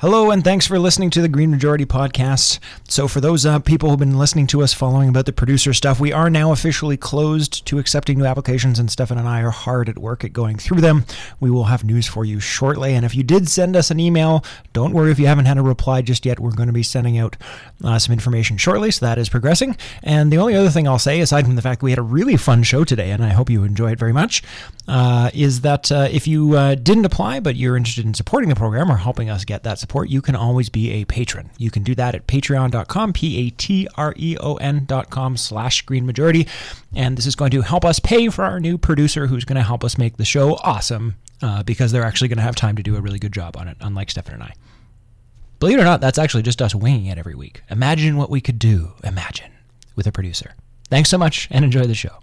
Hello, and thanks for listening to the Green Majority podcast. So, for those uh, people who've been listening to us following about the producer stuff, we are now officially closed to accepting new applications, and Stefan and I are hard at work at going through them. We will have news for you shortly. And if you did send us an email, don't worry if you haven't had a reply just yet. We're going to be sending out uh, some information shortly, so that is progressing. And the only other thing I'll say, aside from the fact that we had a really fun show today, and I hope you enjoy it very much, uh, is that uh, if you uh, didn't apply but you're interested in supporting the program or helping us get that support, you can always be a patron. You can do that at patreon.com, P-A-T-R-E-O-N dot com slash green majority. And this is going to help us pay for our new producer who's going to help us make the show awesome uh, because they're actually going to have time to do a really good job on it, unlike Stefan and I. Believe it or not, that's actually just us winging it every week. Imagine what we could do, imagine, with a producer. Thanks so much and enjoy the show.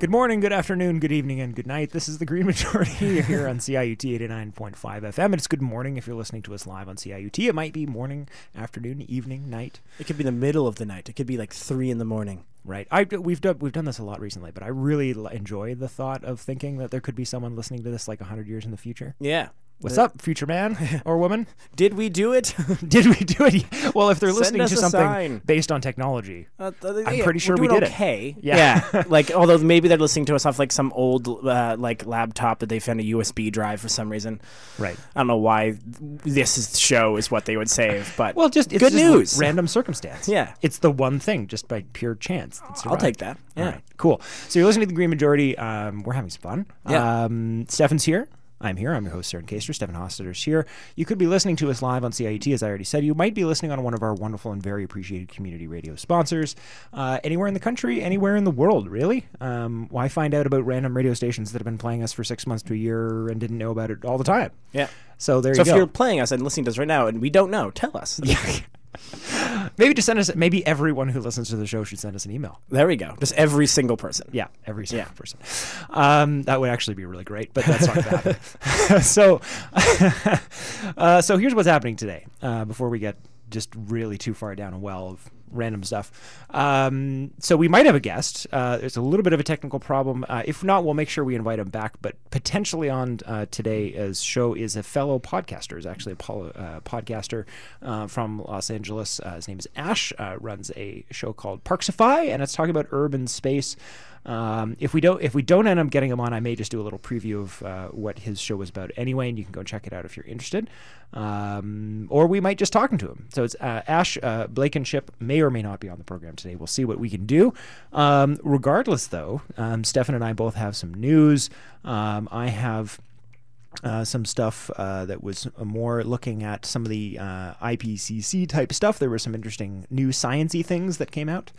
Good morning, good afternoon, good evening, and good night. This is the Green Majority here on CIUT 89.5 FM. And it's good morning if you're listening to us live on CIUT. It might be morning, afternoon, evening, night. It could be the middle of the night. It could be like three in the morning. Right. I we've done we've done this a lot recently, but I really enjoy the thought of thinking that there could be someone listening to this like 100 years in the future. Yeah. What's The- up, future man or woman? Did we do it? Did we do it? Well, if they're Send listening to something sign. based on technology, Uh, th- I'm yeah, pretty sure we're we doing did it. okay. Yeah. like although maybe they're listening to us off like some old uh, like laptop that they found a USB drive for some reason. right? I don't know why this is show is what they would save, but Well, just it's good just news. random circumstance. Yeah. it's the one thing, just by pure chance. that I'll take that. All Yeah. right, cool. So you're listening to the Green Majority. Um, we're having some fun. Yeah. Um, Stefan's here. I'm here. I'm your host, Søren Kaster. Stefan Hosteder's here. You could be listening to us live on CIUT, as I already said. You might be listening on one of our wonderful and very appreciated community radio sponsors. Uh, anywhere in the country, anywhere in the world, really. Um, why find out about random radio stations that have been playing us for six months to a year and didn't know about it all the time? Yeah. So there So you go. So if you're playing us and listening to us right now and we don't know, tell us. maybe just send us. Maybe everyone who listens to the show should send us an email. There we go. Just every single person. Yeah, every single person. Um, that would actually be really great, but that's not going to happen. so, uh, so here's what's happening today. Uh, before we get just really too far down a well of random stuff, um, so we might have a guest. Uh, there's a little bit of a technical problem. Uh, if not, we'll make sure we invite him back. But potentially on uh, today's show is a fellow podcaster. Is actually a uh, podcaster uh, from Los Angeles. Uh, his name is Ash. Runs a show called Parksify, and it's talking about urban space. Um, if we don't if we don't end up getting him on, I may just do a little preview of uh, what his show was about anyway, and you can go check it out if you're interested. Um, or we might just talking to him. So it's uh, Ash uh, Blankenship may or may not be on the program today. We'll see what we can do. Um, regardless, though, um, Stefan and I both have some news. Um, I have uh, some stuff uh, that was more looking at some of the uh, IPCC type stuff. There were some interesting new sciencey things that came out,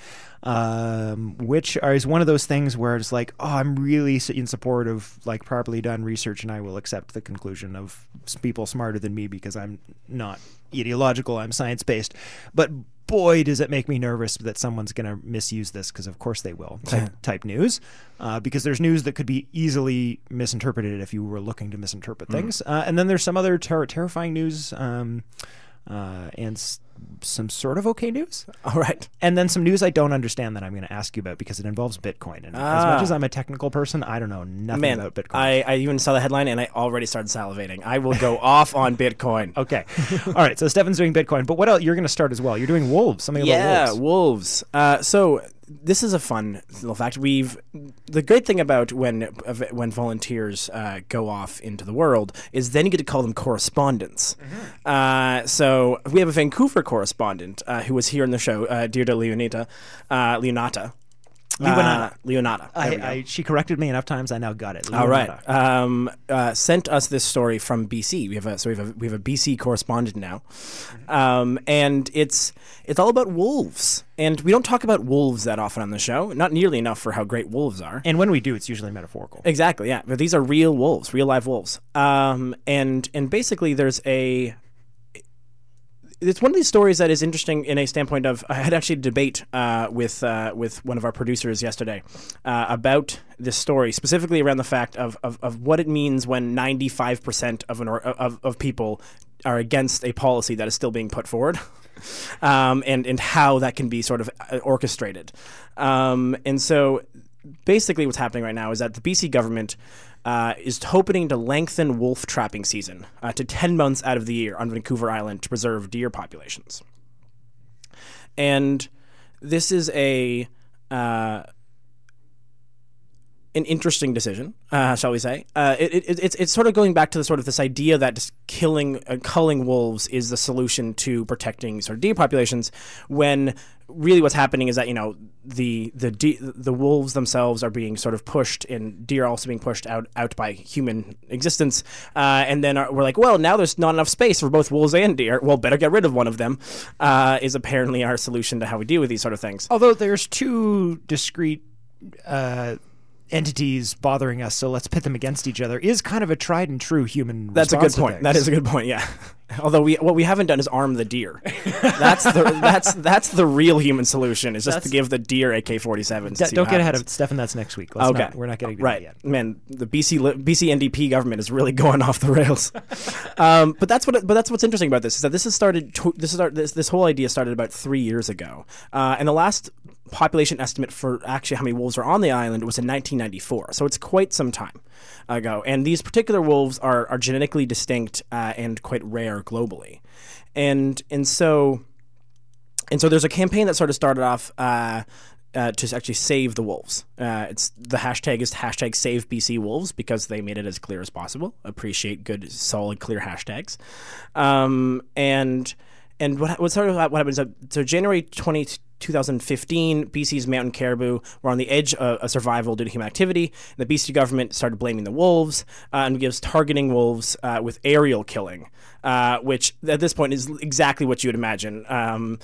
um, which is one of those things where it's like, oh, I'm really in support of like properly done research, and I will accept the conclusion of people smarter than me because I'm not ideological. I'm science based, but. Boy, does it make me nervous that someone's going to misuse this because, of course, they will. Type, type news, uh, because there's news that could be easily misinterpreted if you were looking to misinterpret things. Uh, and then there's some other ter- terrifying news um, uh, and s- some sort of okay news. All right. And then some news I don't understand that I'm going to ask you about because it involves Bitcoin. And as Ah. much as I'm a technical person, I don't know nothing Man, about Bitcoin. I, I even saw the headline and I already started salivating. I will go off on Bitcoin. okay. All right. So Stefan's doing Bitcoin. But what else? You're going to start as well. You're doing Wolves. Something yeah, about Wolves. wolves. Uh, so this is a fun little fact. We've the great thing about when when volunteers uh, go off into the world is then you get to call them correspondents. Uh, so we have a Vancouver correspondent uh, who was here in the show, uh, Deirdre Leonita, uh, Leonata. Uh, Leonada. There we go. I, I, she corrected me enough times. I now got it. All right. Um, uh, sent us this story from BC. We have a so we have a we have a BC correspondent now, um, and it's it's all about wolves. And we don't talk about wolves that often on the show. Not nearly enough for how great wolves are. And when we do, it's usually metaphorical. Exactly. Yeah. But these are real wolves, real live wolves. Um, and and basically, there's a. It's one of these stories that is interesting in a standpoint of I had actually a debate uh, with uh, with one of our producers yesterday uh, about this story specifically around the fact of, of, of what it means when 95 percent of an or, of, of people are against a policy that is still being put forward. Um, and and how that can be sort of uh, orchestrated, um, and so basically what's happening right now is that the BC government uh, is hoping to lengthen wolf trapping season uh, to 10 months out of the year on Vancouver Island to preserve deer populations. And this is a uh, an interesting decision, uh, shall we say? Uh, it, it, it's it's sort of going back to the sort of this idea that just killing uh, culling wolves is the solution to protecting sort of deer populations, when really what's happening is that you know the the de- the wolves themselves are being sort of pushed, and deer also being pushed out out by human existence, uh, and then are, we're like, well, now there's not enough space for both wolves and deer. Well, better get rid of one of them. Uh, is apparently our solution to how we deal with these sort of things. Although there's two discrete uh, entities bothering us, so let's pit them against each other, is kind of a tried and true human. That's a good point. That things. is a good point. Yeah. Although we what we haven't done is arm the deer. That's the that's that's the real human solution. Is just to give the deer AK-47s. D- don't get ahead of it, Stefan. That's next week. Let's Okay, not, we're not getting right. that yet. Man, the BC BC NDP government is really going off the rails. um, but that's what. But that's what's interesting about this is that this has started. To, this is this this whole idea started about three years ago, uh, and the last population estimate for actually how many wolves are on the island was in 1994. So it's quite some time ago. And these particular wolves are are genetically distinct uh, and quite rare globally, and and so and so there's a campaign that sort of started off uh, uh, to actually save the wolves. Uh, it's the hashtag is hashtag Save BC Wolves because they made it as clear as possible. Appreciate good, solid, clear hashtags. Um, and and what what sort of what happens? So January 20, 2015, BC's mountain caribou were on the edge of, survival due to human activity. The BC government started blaming the wolves uh, and gives targeting wolves uh, with aerial killing, uh, which at this point is exactly what you would imagine. Um,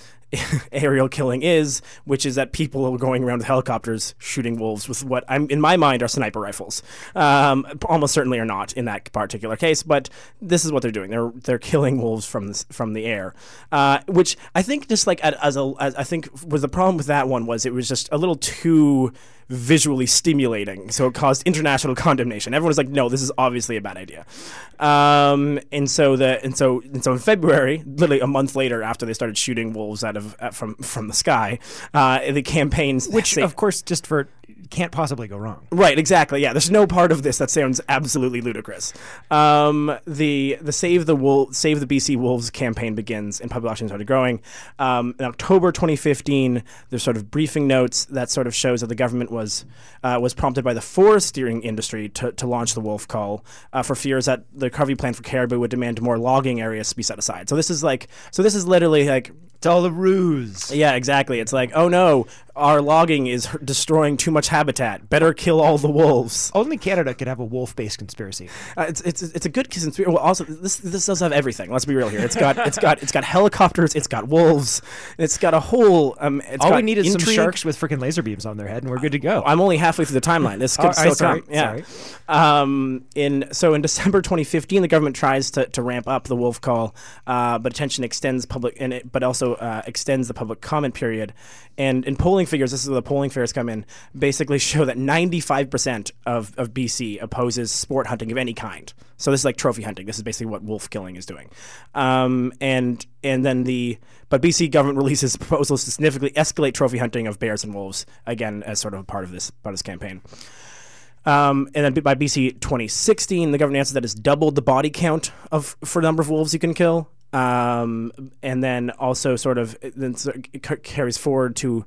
aerial killing is, which is that people are going around with helicopters shooting wolves with what I'm in my mind are sniper rifles. Um, almost certainly are not in that particular case, but this is what they're doing. They're they're killing wolves from from the air, uh, which I think just like as a as I think was the problem with that one was it was just a little too visually stimulating, so it caused international condemnation. Everyone was like, "No, this is obviously a bad idea." Um, and so the and so and so in February, literally a month later, after they started shooting wolves out of uh, from from the sky, uh, the campaigns Which, say- of course, just for can't possibly go wrong. Right, exactly. Yeah, there's no part of this that sounds absolutely ludicrous. Um, the the Save the Wolf, Save the BC Wolves campaign begins, and population started growing. Um, in October 2015, there's sort of briefing notes that sort of shows that the government was uh, was prompted by the forest steering industry to, to launch the wolf cull uh, for fears that the recovery plan for caribou would demand more logging areas to be set aside. So this is like, so this is literally like It's all a ruse. yeah, exactly. It's like, oh no, our logging is h- destroying too much habitat. Better kill all the wolves. Only Canada could have a wolf-based conspiracy. Uh, it's, it's it's a good conspiracy. Well, also this this does have everything. Let's be real here. It's got it's got it's got helicopters. It's got wolves. It's got a whole. Um, it's All got we need is some intrigue. sharks with freaking laser beams on their head, and we're good to go. I'm only halfway through the timeline. This could Oh, still sorry, come. Yeah. sorry. Um, in so in December 2015, the government tries to, to ramp up the wolf cull, uh, but attention extends public and it, but also uh, extends the public comment period. And in polling figures, this is where the polling figures come in. Basically, show that 95% of of BC opposes sport hunting of any kind. So this is like trophy hunting. This is basically what wolf killing is doing. Um, and and then the but BC government releases proposals to significantly escalate trophy hunting of bears and wolves again as sort of a part of this part of this campaign. Um, and then by BC 2016, the government answers that it's doubled the body count of for the number of wolves you can kill. Um, and then also sort of then carries forward to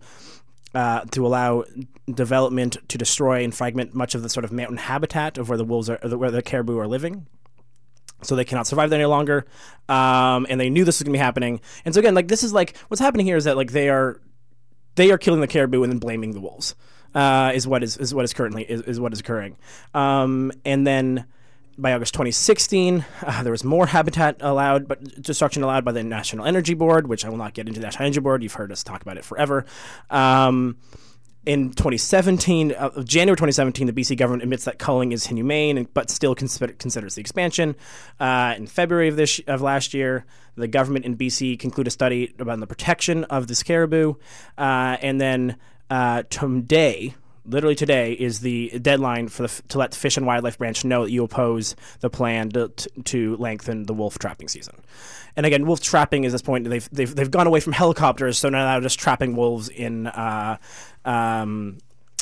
uh, to allow development to destroy and fragment much of the sort of mountain habitat of where the wolves are, where the caribou are living so they cannot survive there any longer. Um, and they knew this was going to be happening. And so again, like this is like what's happening here is that like they are they are killing the caribou and then blaming the wolves. uh, is what is, is what is currently is, is what is occurring. Um, and then by August 2016, uh, there was more habitat allowed, but destruction allowed by the National Energy Board, which I will not get into the National Energy Board. You've heard us talk about it forever. Um, in 2017, uh, January 2017, the BC government admits that culling is inhumane, and, but still consider, considers the expansion. Uh, in February of this of last year, the government in BC concluded a study about the protection of this caribou, uh, and then uh, today, literally today, is the deadline for the, to let the Fish and Wildlife Branch know that you oppose the plan to, to lengthen the wolf trapping season. And again, wolf trapping is this point they've, they've they've gone away from helicopters, so now they're just trapping wolves in uh, um,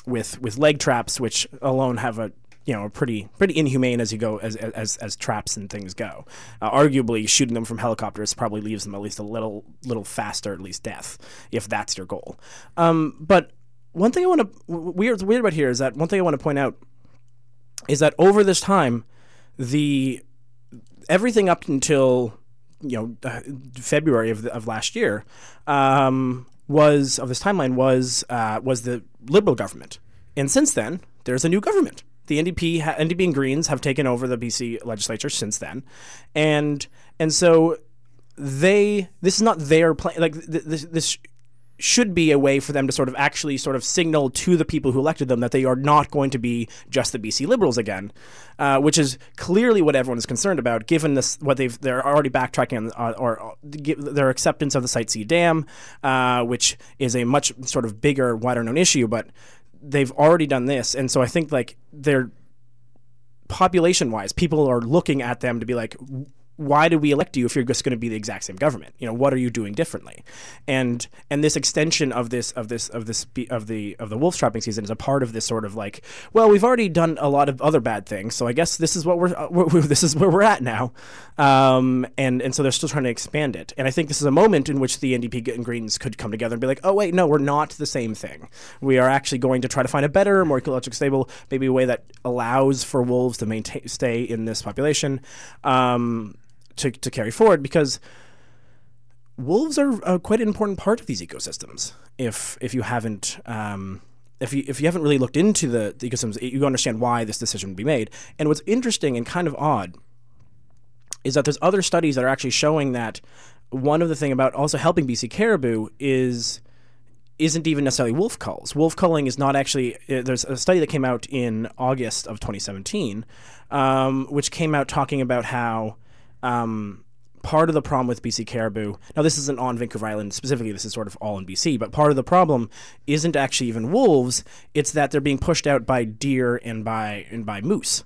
with with leg traps, which alone have a you know, pretty pretty inhumane as you go as as as traps and things go. Uh, arguably, shooting them from helicopters probably leaves them at least a little little faster, at least death, if that's your goal. Um, but one thing I want to weird weird about here is that one thing I want to point out is that over this time, the everything up until you know uh, February of, the, of last year um, was of this timeline was uh, was the Liberal government, and since then there's a new government. The NDP, ha- NDP and Greens have taken over the BC legislature since then, and and so they this is not their plan. Like th- this, this should be a way for them to sort of actually sort of signal to the people who elected them that they are not going to be just the BC Liberals again, uh, which is clearly what everyone is concerned about, given this what they've they're already backtracking on uh, or uh, their acceptance of the Site C Dam, uh, which is a much sort of bigger, wider known issue, but they've already done this, and so I think like they're population wise, people are looking at them to be like, why did we elect you if you're just going to be the exact same government? You know, what are you doing differently? And and this extension of this of this of this of the of the wolf trapping season is a part of this sort of like, well, we've already done a lot of other bad things, so I guess this is what we're, uh, we're this is where we're at now. Um, and and so they're still trying to expand it. And I think this is a moment in which the NDP and Greens could come together and be like, oh wait, no, we're not the same thing. We are actually going to try to find a better, more ecologically stable, maybe a way that allows for wolves to maintain stay in this population. Um, to, to carry forward because wolves are quite an important part of these ecosystems. If if you haven't um, if you if you haven't really looked into the, the ecosystems, you understand why this decision would be made. And what's interesting and kind of odd is that there's other studies that are actually showing that one of the thing about also helping BC caribou is isn't even necessarily wolf culls. Wolf culling is not actually. Uh, there's a study that came out in August of 2017, um, which came out talking about how um, part of the problem with BC caribou, now this isn't on Vancouver Island specifically, this is sort of all in BC, but part of the problem isn't actually even wolves, it's that they're being pushed out by deer and by and by moose.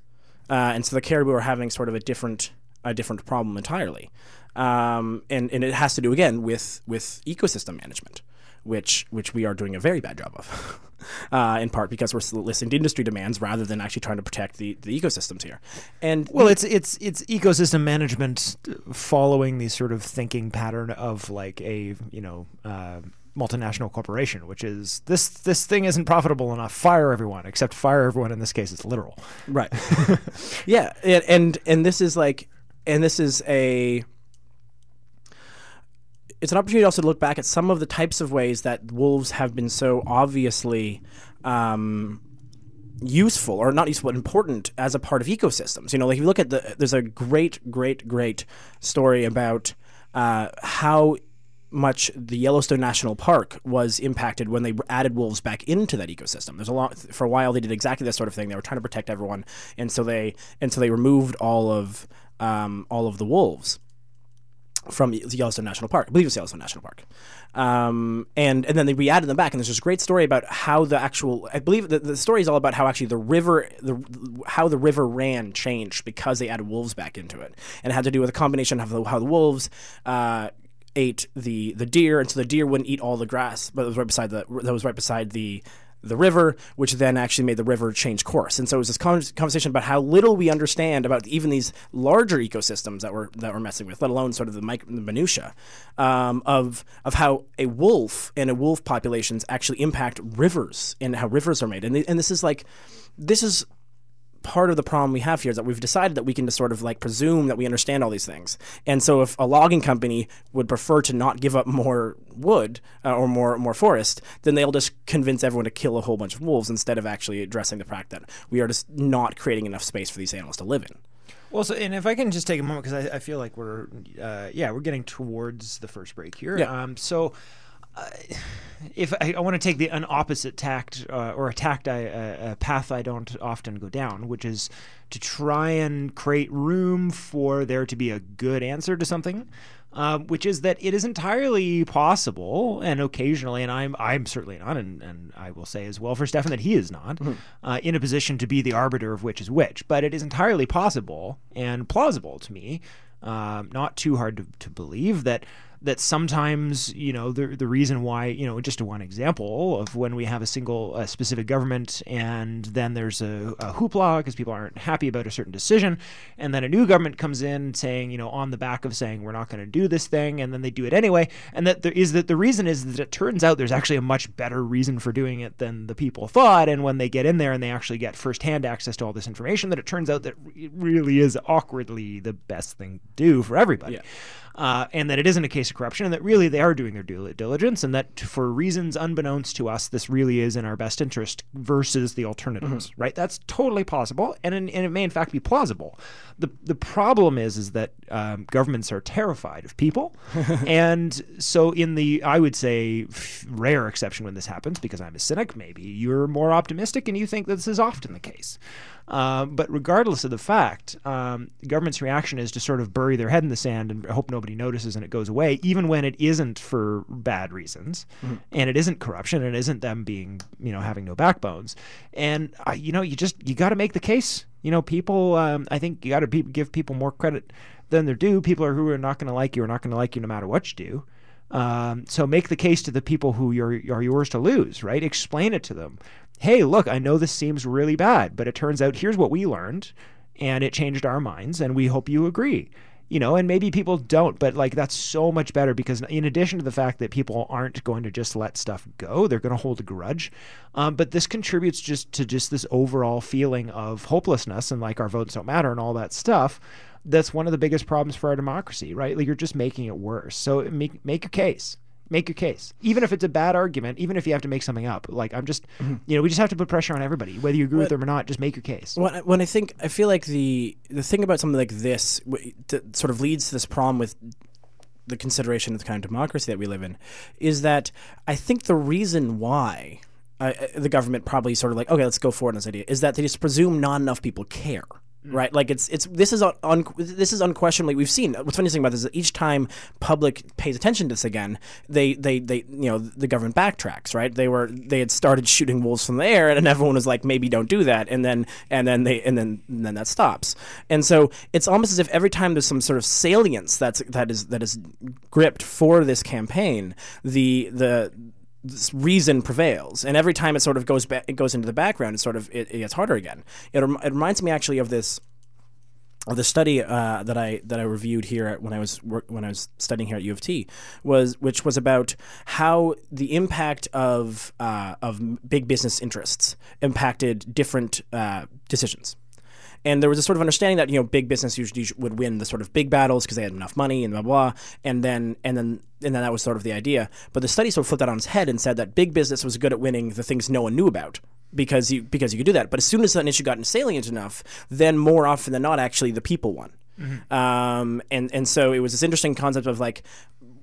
Uh, and so the caribou are having sort of a different a different problem entirely. Um, and, and it has to do again with with ecosystem management which which we are doing a very bad job of, uh, in part because we're listening to industry demands rather than actually trying to protect the, the ecosystems here. And well, it's it's it's ecosystem management following the sort of thinking pattern of like a you know. Uh, multinational corporation, which is this this thing isn't profitable enough. Fire everyone, except fire everyone. In this case, it's literal. Right. yeah, and, and and this is like, and this is a it's an opportunity also to look back at some of the types of ways that wolves have been so obviously um, useful or not useful but important as a part of ecosystems you know like if you look at the there's a great great great story about uh, how much the Yellowstone National Park was impacted when they added wolves back into that ecosystem. There's a lot for a while they did exactly this sort of thing. They were trying to protect everyone, and so they and so they removed all of um, all of the wolves from Yellowstone National Park. I believe it's Yellowstone National Park. Um, and and then they re-added them back, and there's this great story about how the actual. I believe the, the story is all about how actually the river, the how the river ran changed because they added wolves back into it, and it had to do with a combination of the, how the wolves. Uh, ate the the deer and so the deer wouldn't eat all the grass but it was right beside the that was right beside the the river, which then actually made the river change course. And so it was this conversation about how little we understand about even these larger ecosystems that we're that we're messing with, let alone sort of the, mic- the minutia um, of of how a wolf and a wolf populations actually impact rivers and how rivers are made. And and this is like this is part of the problem we have here is that we've decided that we can just sort of like presume that we understand all these things. And so if a logging company would prefer to not give up more wood uh, or more more forest, then they'll just convince everyone to kill a whole bunch of wolves instead of actually addressing the fact that we are just not creating enough space for these animals to live in. Well, so and if I can just take a moment because I, I, feel like we're uh, yeah we're getting towards the first break here. Yeah. Um, so. If I, I want to take the an opposite tact uh, or a tact I, a path I don't often go down, which is to try and create room for there to be a good answer to something, uh, which is that it is entirely possible, and occasionally, and I'm I'm certainly not, and, and I will say as well for Stefan that he is not mm-hmm. uh, in a position to be the arbiter of which is which, but it is entirely possible and plausible to me, uh, not too hard to, to believe that that sometimes you know the the reason why you know just one example of when we have a single a specific government and then there's a, a hoopla because people aren't happy about a certain decision and then a new government comes in saying you know on the back of saying we're not going to do this thing and then they do it anyway and that there is that the reason is that it turns out there's actually a much better reason for doing it than the people thought and when they get in there and they actually get firsthand access to all this information that it turns out that it really is awkwardly the best thing to do for everybody. Yeah uh, and that it isn't a case of corruption, and that really they are doing their due diligence, and that for reasons unbeknownst to us, this really is in our best interest versus the alternatives. Mm-hmm. Right? That's totally possible, and, in, and it may in fact be plausible. the The problem is is that um, governments are terrified of people, and so in the I would say rare exception when this happens, because I'm a cynic, maybe you're more optimistic and you think that this is often the case. Uh, but regardless of the fact, um, the government's reaction is to sort of bury their head in the sand and hope nobody notices and it goes away, even when it isn't for bad reasons, mm-hmm. and it isn't corruption, and it isn't them being, you know, having no backbones. And uh, you know, you just you got to make the case. You know, people. Um, I think you got to pe- give people more credit than they're due. People are who are not going to like you are not going to like you no matter what you do. Um, so make the case to the people who you're, are yours to lose, right? Explain it to them hey, look, I know this seems really bad, but it turns out here's what we learned and it changed our minds and we hope you agree. You know, and maybe people don't, but like that's so much better because in addition to the fact that people aren't going to just let stuff go, they're going to hold a grudge. Um, but this contributes just to just this overall feeling of hopelessness and like our votes don't matter and all that stuff. That's one of the biggest problems for our democracy, right? Like you're just making it worse. So make make your case make your case even if it's a bad argument even if you have to make something up like i'm just mm-hmm. you know we just have to put pressure on everybody whether you agree with them or not just make your case when, when i think i feel like the the thing about something like this that sort of leads to this problem with the consideration of the kind of democracy that we live in is that i think the reason why uh, the government probably sort of like okay let's go forward on this idea is that they just presume not enough people care. Mm. right? Like it's it's this is un, this is unquestionably we've seen. What's funny thing about this is each time public pays attention to this again, they they they you know the government backtracks, right? They were they had started shooting wolves from the air, and everyone was like, maybe don't do that, and then and then they and then and then that stops, and so it's almost as if every time there's some sort of salience that's that is that is gripped for this campaign, the the reason prevails, and every time it sort of goes back, it goes into the background. It sort of it, it gets harder again. It, rem- it reminds me actually of this of the study uh, that I that I reviewed here when I was when I was studying here at U of T was which was about how the impact of uh, of big business interests impacted different uh, decisions. And there was a sort of understanding that you know big business usually would win the sort of big battles because they had enough money and blah blah. And then and then and then that was sort of the idea. But the study sort of flipped that on its head and said that big business was good at winning the things no one knew about because you because you could do that. But as soon as an issue got salient enough, then more often than not, actually the people won. Mm-hmm. Um, and and so it was this interesting concept of like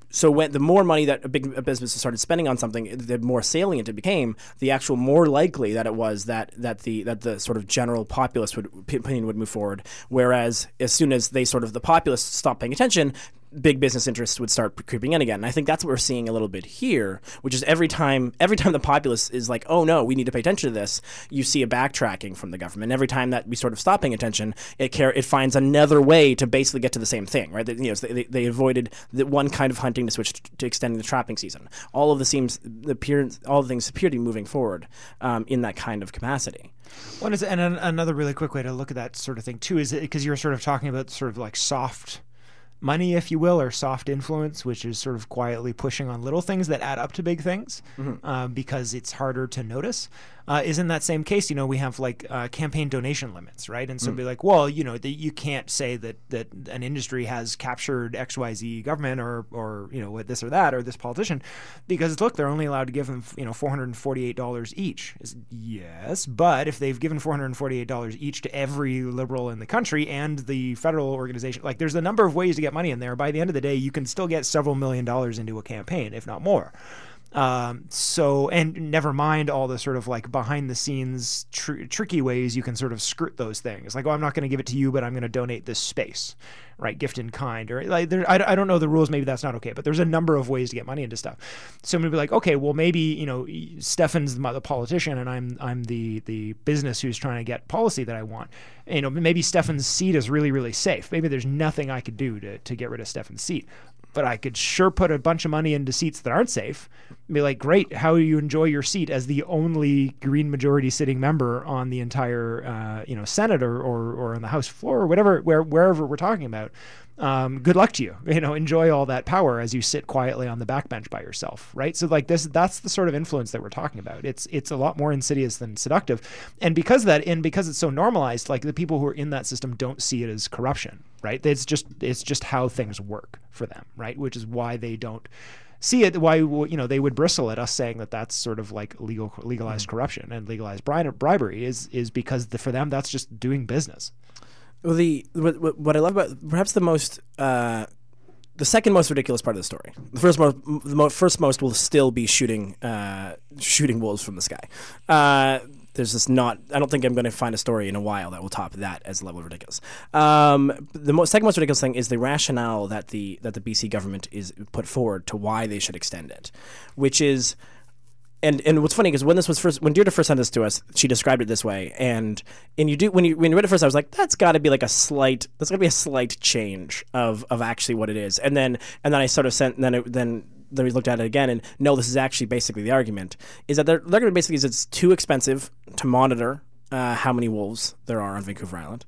so when the more money that a big business started spending on something, the more salient it became. The actual more likely that it was that that the that the sort of general populace would opinion would move forward. Whereas as soon as they sort of the populace stopped paying attention, big business interests would start creeping in again. And I think that's what we're seeing a little bit here, which is every time every time the populace is like, "Oh no, we need to pay attention to this," you see a backtracking from the government. Every time that we sort of stop paying attention, it care it finds another way to basically get to the same thing, right? They, you know, they, they avoided the one kind of hunting to switch to extending the trapping season. All of the seems appearance, all the things appear to be moving forward um, in that kind of capacity. One is, and another really quick way to look at that sort of thing too is because you're sort of talking about sort of like soft money, if you will, or soft influence, which is sort of quietly pushing on little things that add up to big things mm-hmm. uh, because it's harder to notice. Uh, is in that same case. You know, we have like uh, campaign donation limits, right? Mm. And so be like, well, you know, the, you can't say that that an industry has captured X Y Z government or or you know what this or that or this politician, because look, they're only allowed to give them you know four hundred and forty eight dollars each. Is- Yes, but if they've given four hundred and forty eight dollars each to every liberal in the country and the federal organization, like there's a number of ways to get money in there. By the end of the day, you can still get several million dollars into a campaign, if not more. Um, so, and never mind all the sort of like behind the scenes tr- tricky ways you can sort of skirt those things. Like, oh, I'm not going to give it to you, but I'm going to donate this space, right? Gift in kind, or like, there, I, I don't know the rules. Maybe that's not okay, but there's a number of ways to get money into stuff. So I'm gonna be like, okay, well, maybe you know, Stefan's the, the politician, and I'm I'm the the business who's trying to get policy that I want. You know, maybe Stefan's seat is really really safe. Maybe there's nothing I could do to to get rid of Stefan's seat but I could sure put a bunch of money into seats that aren't safe. Be like, great, how do you enjoy your seat as the only Green majority sitting member on the entire, uh, you know, Senate or, or or on the House floor or whatever, where wherever we're talking about. Um, good luck to you. You know, enjoy all that power as you sit quietly on the backbench by yourself, right? So like this, that's the sort of influence that we're talking about. It's it's a lot more insidious than seductive, and because of that, and because it's so normalized, like the people who are in that system don't see it as corruption, right? It's just it's just how things work for them, right? Which is why they don't see it. Why you know they would bristle at us saying that that's sort of like legal legalized corruption and legalized bri- bribery is is because the, for them that's just doing business. Well, the what, what- I love about perhaps the most uh, the second most ridiculous part of the story. The first most the mo- first most will still be shooting uh, shooting wolves from the sky. Uh, there's just not. I don't think I'm going to find a story in a while that will top that as level of ridiculous. Um, the most, second most ridiculous thing is the rationale that the that the BC government is put forward to why they should extend it, which is and and what's funny is when this was first when Deirdre first sent this to us, she described it this way, and and you do when you when you read it first, I was like, that's got to be like a slight that's got to be a slight change of of actually what it is, and then and then I sort of sent and then it, then then we looked at it again, and no, this is actually basically the argument is that they're they're going to basically is it's too expensive to monitor uh, how many wolves there are on Vancouver Island,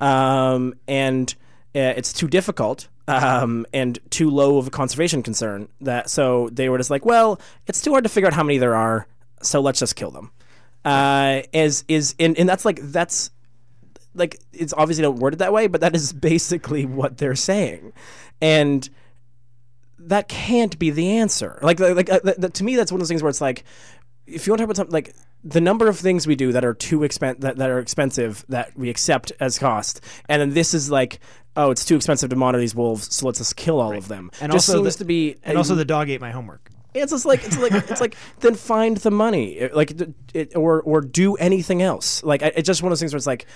um, and uh, it's too difficult um, and too low of a conservation concern that so they were just like, well, it's too hard to figure out how many there are, so let's just kill them. Uh, as is and, and that's like that's like it's obviously not worded that way, but that is basically what they're saying, and that can't be the answer. Like like uh, th- th- to me, that's one of those things where it's like if you want to talk about something like the number of things we do that are too expen- that, that are expensive that we accept as cost, and then this is like, oh, it's too expensive to monitor these wolves, so let's just kill all of them. And just also seems the- to be And also, the dog ate my homework. it's just like it's like it's like then find the money, like it, or or do anything else. Like it's just one of those things where it's like.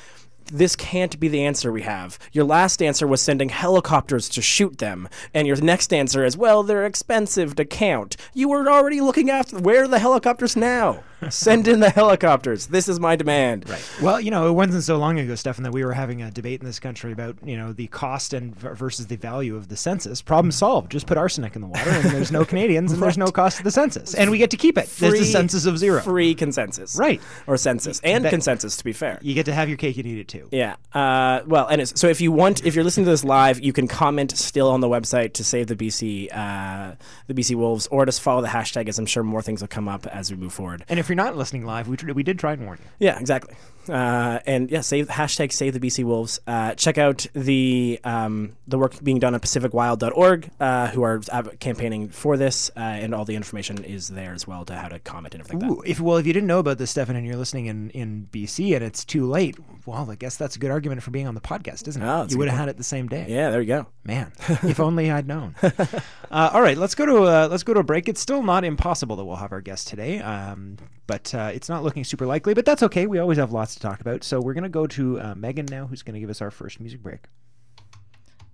This can't be the answer we have. Your last answer was sending helicopters to shoot them, and your next answer is, well, they're expensive to count. You were already looking after. Where are the helicopters now? Send in the helicopters. This is my demand. Right. Well, you know, it wasn't so long ago, Stefan, that we were having a debate in this country about, you know, the cost and v- versus the value of the census. Problem solved. Just put arsenic in the water, and there's no Canadians, and there's no cost to the census, and we get to keep it. there's the census of zero. Free consensus. Right. Or census and that- consensus, to be fair. You get to have your cake and eat it too. Yeah. Uh, well, and it's, so if you want, if you're listening to this live, you can comment still on the website to save the BC, uh, the BC Wolves, or just follow the hashtag, as I'm sure more things will come up as we move forward. And if you're not listening live, we, tr- we did try and warn you. Yeah, exactly. Uh, and yeah, save hashtag save the BC Wolves. Uh, check out the um, the work being done at PacificWild.org, uh, who are campaigning for this, uh, and all the information is there as well to how to comment and everything like Ooh, if well, if you didn't know about this, Stefan, and you're listening in, in BC, and it's too late, well, I guess that's a good argument for being on the podcast, isn't it? Oh, you would have had it the same day. Yeah, there you go. Man, if only I'd known. uh, all right, let's go to uh, let's go to a break. It's still not impossible that we'll have our guest today, um, but uh, it's not looking super likely. But that's okay. We always have lots to talk about. So we're gonna go to uh, Megan now, who's gonna give us our first music break.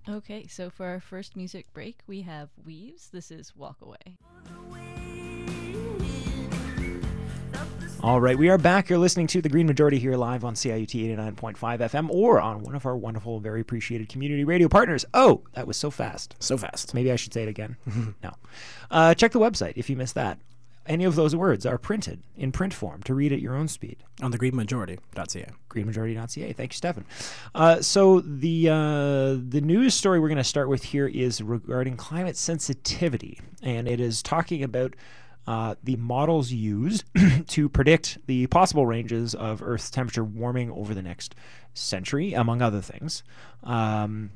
Okay, so for our first music break, we have Weaves. This is Walk Away. All right, we are back. You're listening to the Green Majority here live on CIUT 89.5 FM or on one of our wonderful, very appreciated community radio partners. Oh, that was so fast. So fast. Maybe I should say it again. no. Uh, check the website if you missed that. Any of those words are printed in print form to read at your own speed. On the greenmajority.ca. greenmajority.ca. Thank you, Stefan. Uh, so the uh, the news story we're going to start with here is regarding climate sensitivity, and it is talking about uh, the models used to predict the possible ranges of Earth's temperature warming over the next century, among other things. Um,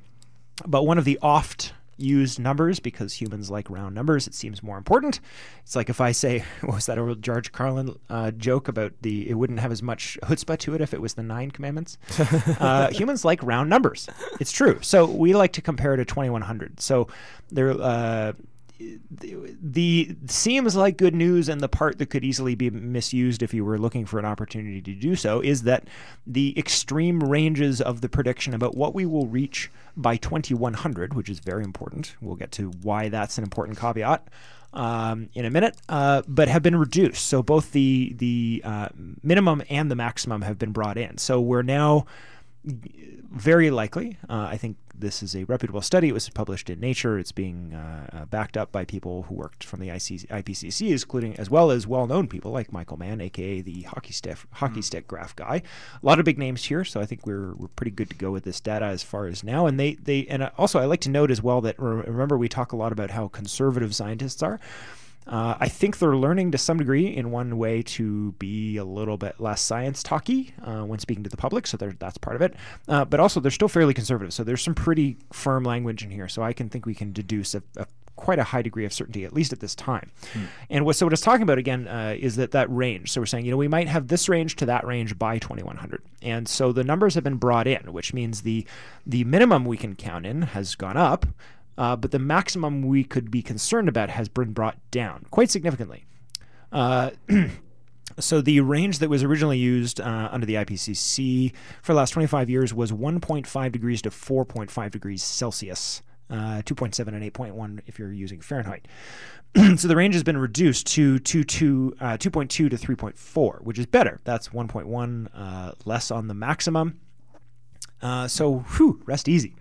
but one of the oft used numbers because humans like round numbers. It seems more important. It's like if I say, what was that old George Carlin uh, joke about the it wouldn't have as much chutzpah to it if it was the nine commandments. uh, humans like round numbers. It's true. So we like to compare to 2100. So there. Uh, the, the seems like good news and the part that could easily be misused if you were looking for an opportunity to do so is that the extreme ranges of the prediction about what we will reach by 2100 which is very important we'll get to why that's an important caveat um, in a minute, uh, but have been reduced. So both the the uh, minimum and the maximum have been brought in. So we're now very likely. Uh, I think this is a reputable study. It was published in Nature. It's being uh, uh, backed up by people who worked from the IC- IPCC, including as well as well-known people like Michael Mann, aka the hockey stick hockey mm. stick graph guy. A lot of big names here, so I think we're we're pretty good to go with this data as far as now. And they they and also I like to note as well that remember we talk a lot about how conservative scientists are. Uh, I think they're learning to some degree in one way to be a little bit less science talky uh, when speaking to the public, so that's part of it. Uh, but also, they're still fairly conservative, so there's some pretty firm language in here. So I can think we can deduce a, a quite a high degree of certainty, at least at this time. Hmm. And what so what it's talking about again uh, is that that range. So we're saying you know we might have this range to that range by 2100, and so the numbers have been brought in, which means the the minimum we can count in has gone up, uh, but the maximum we could be concerned about has been brought down quite significantly. Uh, so the range that was originally used uh, under the IPCC for the last 25 years was 1.5 degrees to 4.5 degrees Celsius. Uh, 2.7 and 8.1 if you're using Fahrenheit. so the range has been reduced to 2, 2, uh, 2.2 to 3.4, which is better. That's 1.1 uh, less on the maximum. Uh, so, whew, rest easy.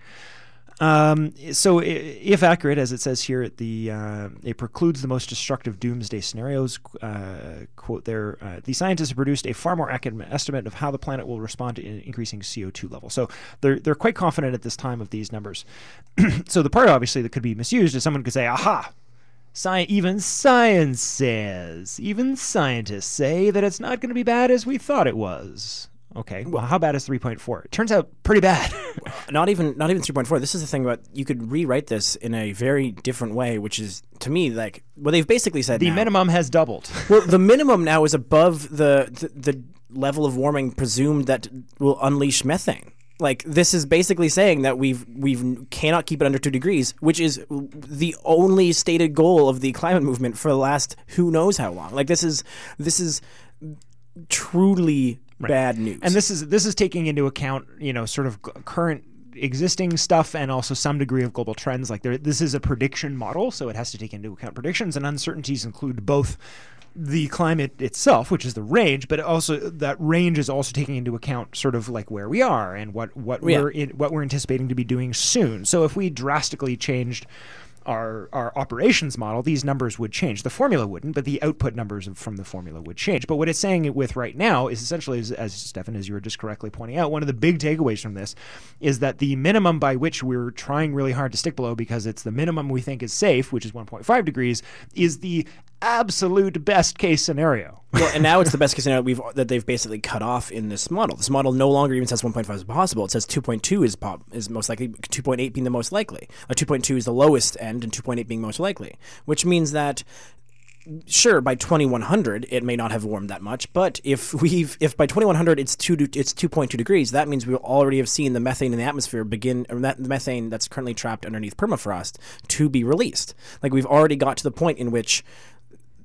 Um, so, if accurate, as it says here, the uh, it precludes the most destructive doomsday scenarios. Uh, quote there: uh, the scientists have produced a far more accurate estimate of how the planet will respond to increasing CO2 levels. So, they're they're quite confident at this time of these numbers. so, the part obviously that could be misused is someone could say, "Aha." Sci- even science says, even scientists say that it's not going to be bad as we thought it was. Okay. Well, how bad is 3.4? It turns out pretty bad. not even not even 3.4. This is the thing about you could rewrite this in a very different way, which is to me like what they've basically said. The now, minimum has doubled. well, the minimum now is above the, the the level of warming presumed that will unleash methane like this is basically saying that we've we've cannot keep it under two degrees, which is the only stated goal of the climate movement for the last who knows how long. Like this is this is truly right. bad news. And this is this is taking into account, you know, sort of current existing stuff and also some degree of global trends. Like there, this is a prediction model, so it has to take into account predictions and uncertainties include both the climate itself, which is the range, but also that range is also taking into account sort of like where we are and what what yeah. we're in, what we're anticipating to be doing soon. So if we drastically changed our our operations model, these numbers would change. The formula wouldn't, but the output numbers from the formula would change. But what it's saying it with right now is essentially, as, as Stefan, as you were just correctly pointing out, one of the big takeaways from this is that the minimum by which we're trying really hard to stick below, because it's the minimum we think is safe, which is 1.5 degrees, is the absolute best case scenario. well, and now it's the best case scenario we've that they've basically cut off in this model. This model no longer even says 1.5 is possible. It says 2.2 is pop, is most likely, 2.8 being the most likely. A 2.2 is the lowest end, and 2.8 being most likely, which means that sure by 2100 it may not have warmed that much but if we've if by 2100 it's 2 it's 2.2 degrees that means we already have seen the methane in the atmosphere begin or that the methane that's currently trapped underneath permafrost to be released like we've already got to the point in which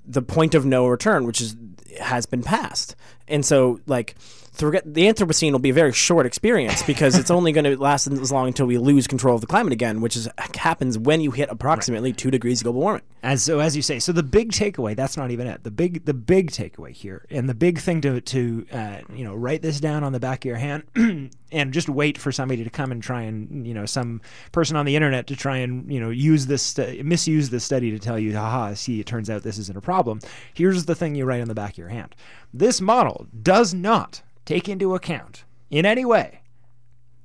the point of no return, which is has been passed. And so, like, the Anthropocene will be a very short experience because it's only going to last as long until we lose control of the climate again, which is happens when you hit approximately right. two degrees global warming. As so, as you say, so the big takeaway that's not even it. The big the big takeaway here, and the big thing to to uh, you know write this down on the back of your hand, and just wait for somebody to come and try and you know some person on the internet to try and you know use this stu- misuse this study to tell you, haha, see, it turns out this isn't a problem. Here's the thing you write on the back of your hand. This model does not take into account in any way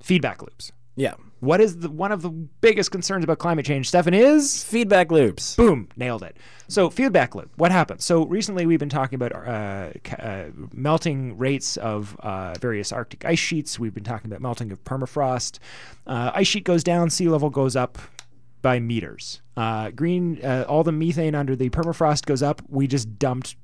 feedback loops. Yeah. What is the one of the biggest concerns about climate change, Stefan? Is Feedback loops. boom, nailed it. So feedback loop. What happens? So recently we've been talking about uh, uh, melting rates of uh, various Arctic ice sheets. We've been talking about melting of permafrost. Uh, ice sheet goes down, sea level goes up by meters. Uh, green, uh, all the methane under the permafrost goes up. We just dumped.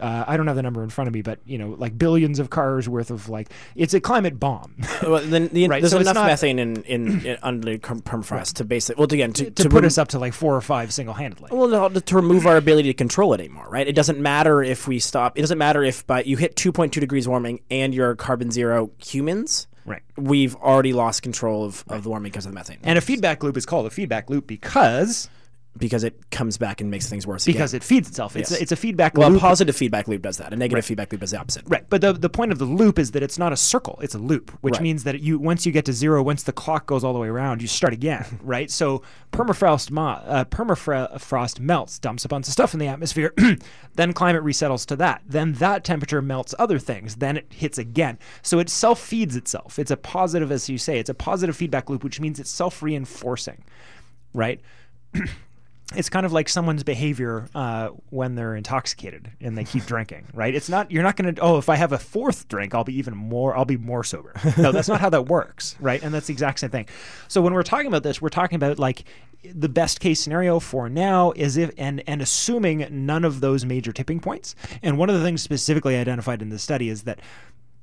Uh, I don't have the number in front of me, but you know, like billions of cars worth of like. It's a climate bomb. Well, then the, Right, there's so enough not- methane in, in, in under perm- permafrost to basically. Well, again, to, to, put rem- us up to like four or five single handedly. Well, no, to, to remove our ability to control it anymore, right? It doesn't matter if we stop. It doesn't matter if by you hit 2.2 degrees warming and you're carbon zero humans. Right. We've already lost control of, of the warming because of the methane. And a feedback loop is called a feedback loop because because it comes back and makes things worse. because again. it feeds itself. It's Yes. a, it's a feedback loop. well, a positive feedback loop does that. A negative feedback loop does the opposite. Right, but the the point of the loop is that it's not a circle; it's a loop, which Right. means that you once you get to zero, once the clock goes all the way around, you start again, right? So permafrost mo- uh, permafrost melts, dumps a bunch of stuff in the atmosphere, then climate resettles to that. Then that temperature melts other things. Then it hits again. So it self feeds itself. It's a positive, as you say, it's a positive feedback loop, which means it's self reinforcing, right? it's kind of like someone's behavior uh, when they're intoxicated and they keep drinking, right? It's not you're not going to oh if I have a fourth drink I'll be even more I'll be more sober. No, that's not how that works, right? And that's the exact same thing. So when we're talking about this, we're talking about like the best case scenario for now is if and and assuming none of those major tipping points. And one of the things specifically identified in the study is that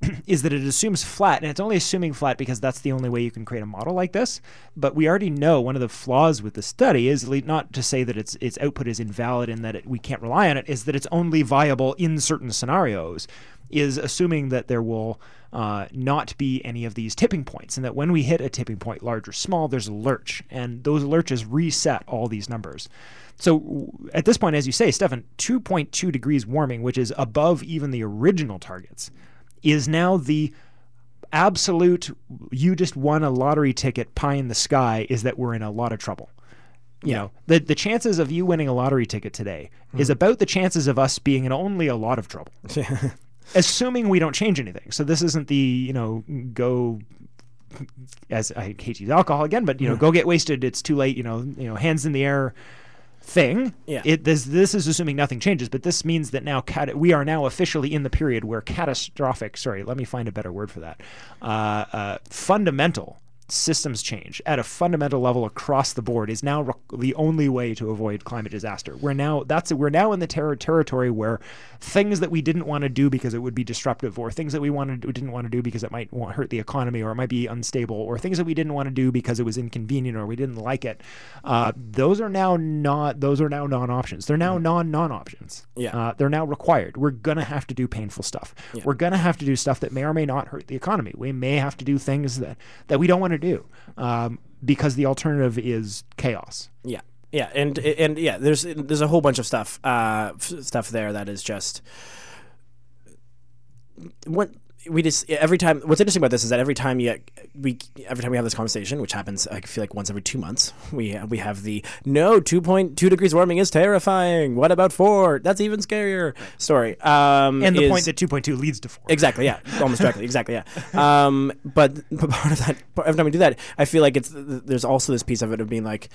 is that it assumes flat, and it's only assuming flat because that's the only way you can create a model like this. But we already know one of the flaws with the study is not to say that its its output is invalid and that it, we can't rely on it, is that it's only viable in certain scenarios. Is assuming that there will uh, not be any of these tipping points, and that when we hit a tipping point, large or small, there's a lurch, and those lurches reset all these numbers. So at this point, as you say, Stefan, 2.2 degrees warming, which is above even the original targets, is now the absolute you just won a lottery ticket pie in the sky is that we're in a lot of trouble. You know the the chances of you winning a lottery ticket today is mm-hmm. about the chances of us being in only a lot of trouble. Assuming we don't change anything. So this isn't the you know go as I hate to use alcohol again, but you know, go get wasted. It's too late. You know, you know, hands in the air thing. Yeah. It this this is assuming nothing changes, but this means that now cat- we are now officially in the period where catastrophic. Sorry, let me find a better word for that. Uh, uh, fundamental systems change at a fundamental level across the board is now the only way to avoid climate disaster. We're now that's we're now in the terror territory where things that we didn't want to do because it would be disruptive, or things that we wanted we didn't want to do because it might hurt the economy, or it might be unstable, or things that we didn't want to do because it was inconvenient or we didn't like it. Uh, those are now not those are now non options. They're now non non options. Yeah. Uh, they're now required. We're gonna have to do painful stuff. We're gonna have to do stuff that may or may not hurt the economy. We may have to do things that that we don't want to do um, because the alternative is chaos. Yeah, yeah, and and yeah, there's there's a whole bunch of stuff uh, stuff there that is just what we just every time. What's interesting about this is that every time you we every time we have this conversation, which happens, I feel like once every two months, we we have the no two point two degrees warming is terrifying. What about four? That's even scarier story. Um, And the is- point that 2.2 leads to four. Exactly. Yeah. Almost directly. Exactly. Yeah. Um, but, but part of that, every time we do that, I feel like it's there's also this piece of it of being like,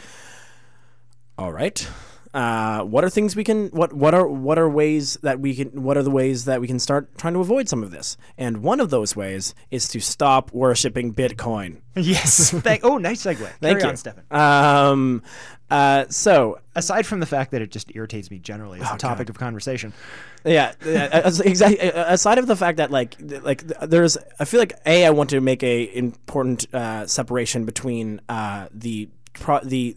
all right, uh, what are things we can what what are what are ways that we can what are the ways that we can start trying to avoid some of this? And one of those ways is to stop worshiping Bitcoin. Yes. Thank, oh, nice segue. Thank Carry you. on, Stefan. Um, uh, so Aside from the fact that it just irritates me generally as a topic of conversation. Yeah, exactly. Aside of the fact that like like there's, I feel like a I want to make a important uh, separation between uh, the pro- the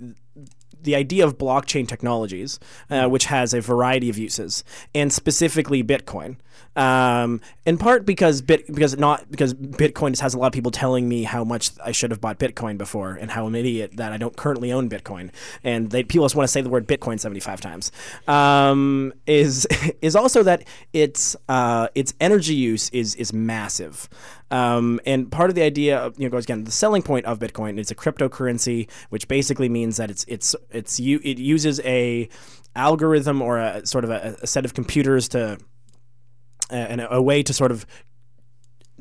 the idea of blockchain technologies, uh, which has a variety of uses, and specifically Bitcoin. Um, in part because bit because not because Bitcoin just has a lot of people telling me how much I should have bought Bitcoin before and how I'm an idiot that I don't currently own Bitcoin, and they people just want to say the word Bitcoin 75 times. Um, is is also that its uh, its energy use is is massive. Um, and part of the idea of, you know goes again the selling point of Bitcoin is a cryptocurrency, which basically means that it's it's it's you it uses a algorithm or a sort of a, a set of computers to and a, a way to sort of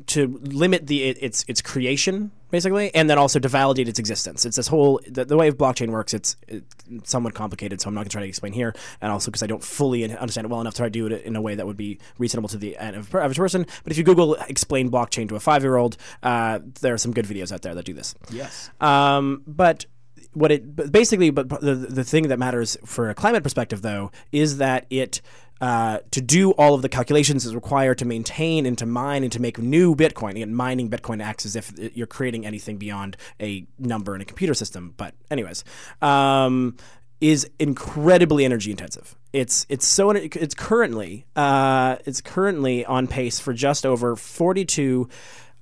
to limit the its its creation basically, and then also to validate its existence. It's this whole the, the way blockchain works. It's, it's somewhat complicated, so I'm not going to try to explain here, and also because I don't fully understand it well enough to try to do it in a way that would be reasonable to the average person. But if you Google "explain blockchain to a five year old," uh, there are some good videos out there that do this. Yes. Um, but what it basically, but the the thing that matters for a climate perspective, though, is that it. Uh, to do all of the calculations is required to maintain and to mine and to make new Bitcoin. And mining Bitcoin acts as if you're creating anything beyond a number in a computer system. But anyways, um, is incredibly energy intensive. It's it's so it's currently uh, it's currently on pace for just over 42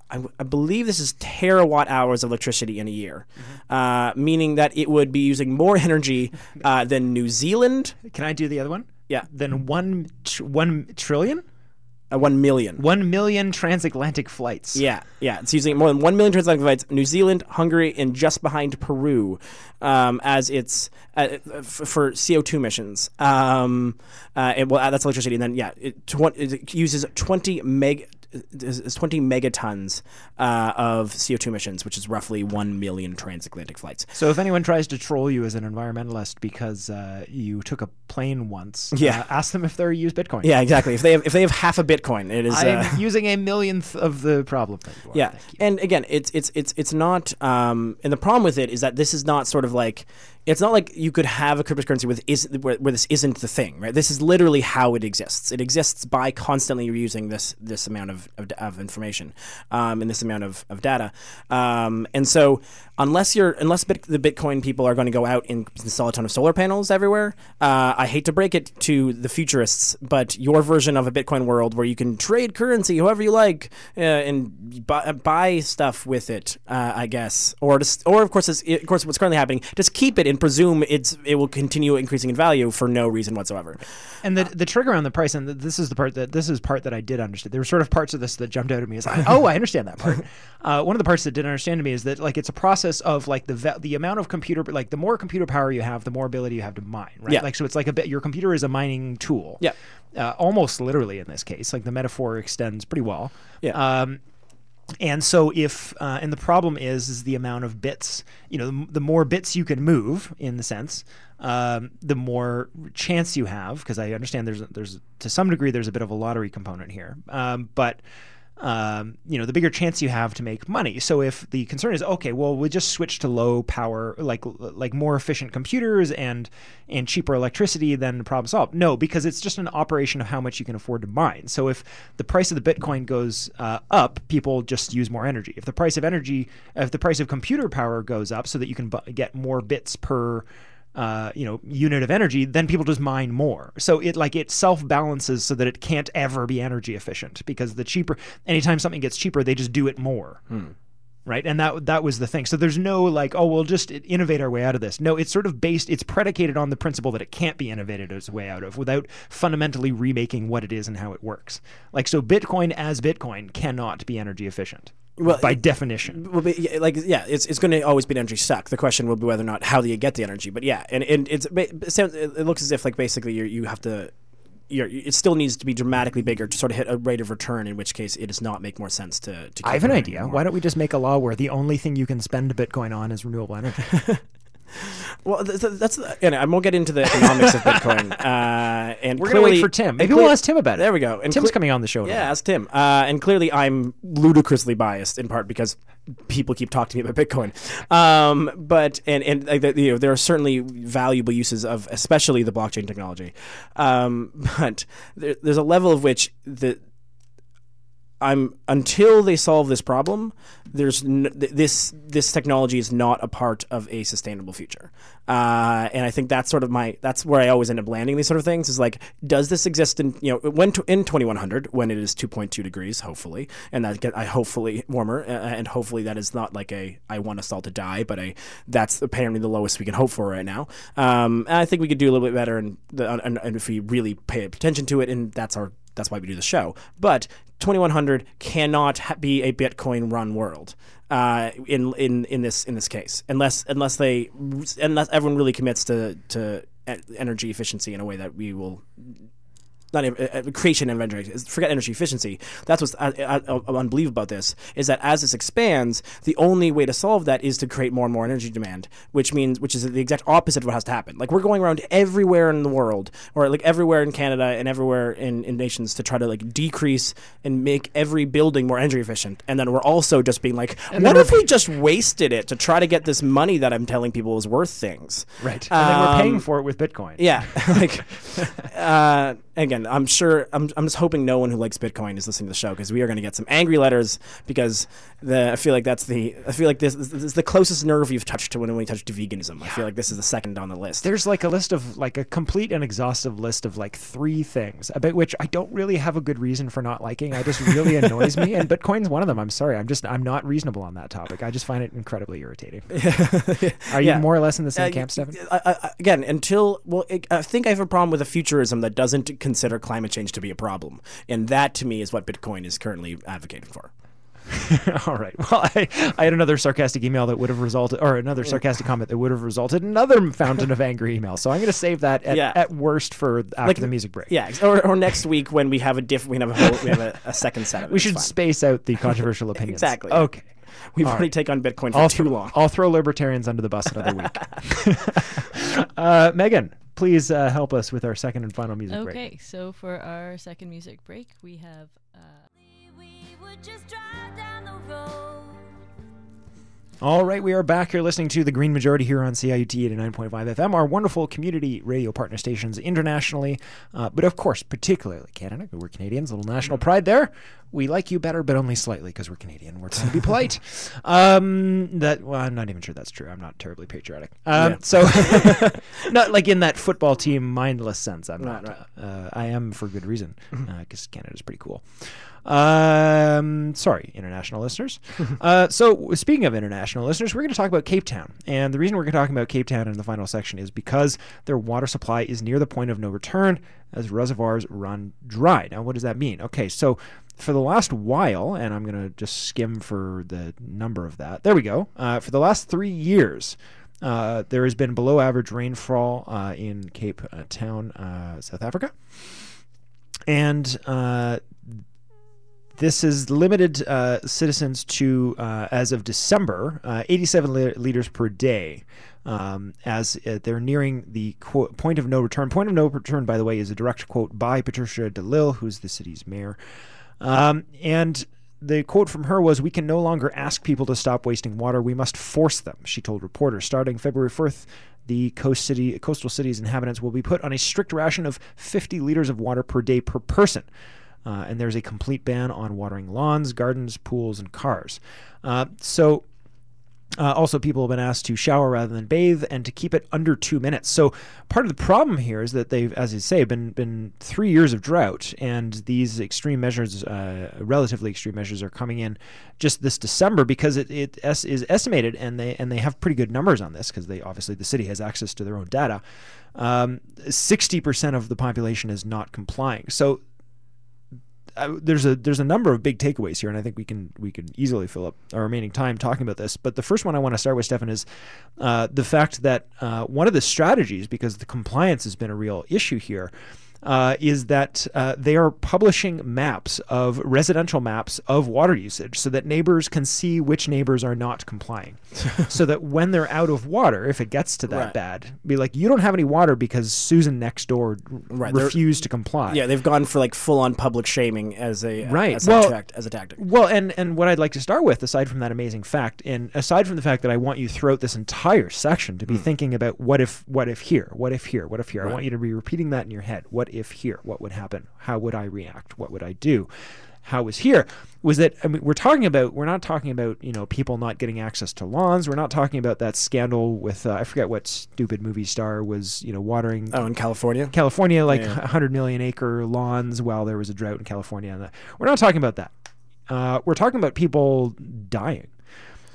I, I, believe this is terawatt hours of electricity in a year, mm-hmm. uh, meaning that it would be using more energy uh, than New Zealand. Can I do the other one? Yeah. Than one tr- one trillion. Uh, one million. One million transatlantic flights. Yeah, yeah. It's using more than one million transatlantic flights. New Zealand, Hungary, and just behind Peru, um, as its uh, f- for CO two emissions. Um, uh, it, well, that's electricity, and then yeah, it, tw- it uses twenty meg is 20 megatons uh, of CO2 emissions, which is roughly 1 million transatlantic flights. So if anyone tries to troll you as an environmentalist because uh, you took a plane once, yeah. Uh, ask them if they use Bitcoin. Yeah, exactly. If they have if they have half a Bitcoin, it is I'm uh, using a millionth of the problem. Yeah, and again, it's it's it's it's not. Um, and the problem with it is that this is not sort of like it's not like you could have a cryptocurrency with is where, where, this isn't the thing, right? This is literally how it exists. It exists by constantly reusing this this amount of, of, of information um, and this amount of, of data. Um, and so, unless you're unless bit, the Bitcoin people are going to go out and install a ton of solar panels everywhere, uh, I hate to break it to the futurists, but your version of a Bitcoin world where you can trade currency however you like uh, and buy, buy, stuff with it, uh, I guess, or just, or of course, of course, what's currently happening, just keep it in and presume it's it will continue increasing in value for no reason whatsoever. And the the trigger on the price, and this is the part that this is part that I did understand. There were sort of parts of this that jumped out at me as like, oh, I understand that part. Uh, one of the parts that didn't understand to me is that like it's a process of like the the amount of computer like the more computer power you have, the more ability you have to mine, right? Yeah. Like so, it's like a bit your computer is a mining tool. Yeah. Uh, almost literally in this case, like the metaphor extends pretty well. Yeah. Um, and so if uh, and the problem is is the amount of bits you know the, the more bits you can move in the sense um, the more chance you have because i understand there's there's to some degree there's a bit of a lottery component here. Um, but um, you know, the bigger chance you have to make money. So if the concern is okay, well, we'll just switch to low power, like like more efficient computers and and cheaper electricity, then problem solved. No, because it's just an operation of how much you can afford to mine. So if the price of the Bitcoin goes uh, up, people just use more energy. If the price of energy, if the price of computer power goes up, so that you can bu- get more bits per uh, you know unit of energy, then people just mine more. So it like it self balances so that it can't ever be energy efficient because the cheaper anytime something gets cheaper, they just do it more. Hmm. Right, and that that was the thing. So there's no like, oh, we'll just innovate our way out of this. No, it's sort of based. It's predicated on the principle that it can't be innovated its way out of without fundamentally remaking what it is and how it works. Like so, Bitcoin as Bitcoin cannot be energy efficient well, by definition. Well, like yeah, it's it's going to always be an energy suck. The question will be whether or not how do you get the energy. But yeah, and, and it's it, sounds, it looks as if like basically you you have to. You're, it still needs to be dramatically bigger to sort of hit a rate of return, in which case it does not make more sense to. to I have an idea. Anymore. Why don't we just make a law where the only thing you can spend Bitcoin on is renewable energy? Well, th- th- that's I won't get into the economics of Bitcoin. Uh, and we're clearly, gonna wait for Tim. Maybe we'll ask Tim about it. There we go. And Tim's cle- coming on the show. Yeah, ask Tim. Uh, and clearly, I'm ludicrously biased in part because people keep talking to me about Bitcoin. Um, but and and uh, you know, there are certainly valuable uses of, especially the blockchain technology. Um, but there, there's a level of which the I'm until they solve this problem. There's n- this this technology is not a part of a sustainable future, uh, and I think that's sort of my that's where I always end up landing these sort of things. Is like, does this exist in you know when to, in 2100 when it is 2.2 degrees, hopefully, and that get I hopefully warmer, uh, and hopefully that is not like a I want us all to die, but a that's apparently the lowest we can hope for right now. Um, I think we could do a little bit better, and, and if we really pay attention to it, and that's our that's why we do the show. But 2100 cannot ha- be a Bitcoin run world uh, in in in this in this case, unless unless they unless everyone really commits to to energy efficiency in a way that we will not even, uh, creation and energy. Forget energy efficiency. That's what's uh, uh, uh, unbelievable about this is that as this expands, the only way to solve that is to create more and more energy demand, which means which is the exact opposite of what has to happen. Like we're going around everywhere in the world, or like everywhere in Canada and everywhere in, in nations to try to like decrease and make every building more energy efficient, and then we're also just being like, what if we just wasted it to try to get this money that I'm telling people is worth things? Right. And then we're paying Um, for it with Bitcoin. Yeah, like uh, again, I'm sure I'm, I'm just hoping no one who likes Bitcoin is listening to the show because we are going to get some angry letters because the I feel like that's the I feel like this, this is the closest nerve you've touched to when we touched to veganism. I feel like this is the second on the list. There's like a list of like a complete and exhaustive list of like three things about which I don't really have a good reason for not liking. I just really annoys me, and Bitcoin's one of them. I'm sorry, I'm just I'm not reasonable on that topic. I just find it incredibly irritating. Are you Yeah. more or less in the same Uh, camp, Stefan? I, again, until well, I I think I have a problem with a futurism that doesn't consider climate change to be a problem, and that to me is what Bitcoin is currently advocating for. All right. Well, I, I had another sarcastic email that would have resulted, or another sarcastic comment that would have resulted in another fountain of angry emails. So I'm going to save that at, Yeah. at worst for after Like- the music break. Yeah, or, or next week when we have a different, we have a whole, we have a, a second set of it. We should space out the controversial opinions. Exactly. Okay. We've All already right. taken on Bitcoin for I'll too thro- long. I'll throw libertarians under the bus another week. uh, Megan, please uh, help us with our second and final music break. Okay, so for our second music break, we have. Uh, We All right, we are back here listening to the Green Majority here on CIUT 89.5 FM, our wonderful community radio partner stations internationally, uh, but of course, particularly Canada. We're Canadians, a little national pride there. We like you better, but only slightly because we're Canadian. We're trying to be polite. Um, that well, I'm not even sure that's true. I'm not terribly patriotic. Um, Yeah. So, not like in that football team mindless sense. I'm not. Uh, I am for good reason because Canada's pretty cool. Um, sorry, international listeners. uh, so, speaking of international listeners, we're going to talk about Cape Town. And the reason we're going to talk about Cape Town in the final section is because their water supply is near the point of no return as reservoirs run dry. Now, what does that mean? Okay, so for the last while, and I'm going to just skim for the number of that. There we go. Uh, for the last three years, uh, there has been below average rainfall uh, in Cape uh, Town, uh, South Africa. And uh, this has limited uh, citizens to, uh, as of December, uh, 87 li- liters per day. Um, as uh, they're nearing the quote, point of no return. Point of no return, by the way, is a direct quote by Patricia de Lille, who's the city's mayor. Um, and the quote from her was, We can no longer ask people to stop wasting water. We must force them, she told reporters. Starting February 4th, the coast city, coastal city's inhabitants will be put on a strict ration of 50 liters of water per day per person. Uh, and there's a complete ban on watering lawns, gardens, pools, and cars. Uh, so, uh, also, people have been asked to shower rather than bathe and to keep it under two minutes. So, part of the problem here is that they've, as you say, been been three years of drought, and these extreme measures, uh, relatively extreme measures, are coming in just this December because it, it es- is estimated, and they and they have pretty good numbers on this because they obviously the city has access to their own data. Um, Sixty percent of the population is not complying. So there's a there's a number of big takeaways here, and I think we can we can easily fill up our remaining time talking about this. But the first one I want to start with, Stefan, is uh, the fact that uh, one of the strategies, because the compliance has been a real issue here, uh, is that uh, they are publishing maps of residential maps of water usage, so that neighbors can see which neighbors are not complying, so that when they're out of water, if it gets to that Right. bad, be like, you don't have any water because Susan next door Right, they're- refused to comply. Yeah, they've gone for like full on public shaming as a Right, as, well- a, tact- as a tactic. Well, and and what I'd like to start with, aside from that amazing fact, and aside from the fact that I want you throughout this entire section to be thinking about what if, what if here, what if here, what if here. I want you to be repeating that in your head. What if here? What would happen? How would I react? What would I do? How was here? Was that I mean, we're talking about? We're not talking about you know people not getting access to lawns. We're not talking about that scandal with uh, I forget what stupid movie star was you know watering Oh, in California. California, like Yeah. 100 million acre lawns while there was a drought in California. And that. We're not talking about that. Uh, we're talking about people dying.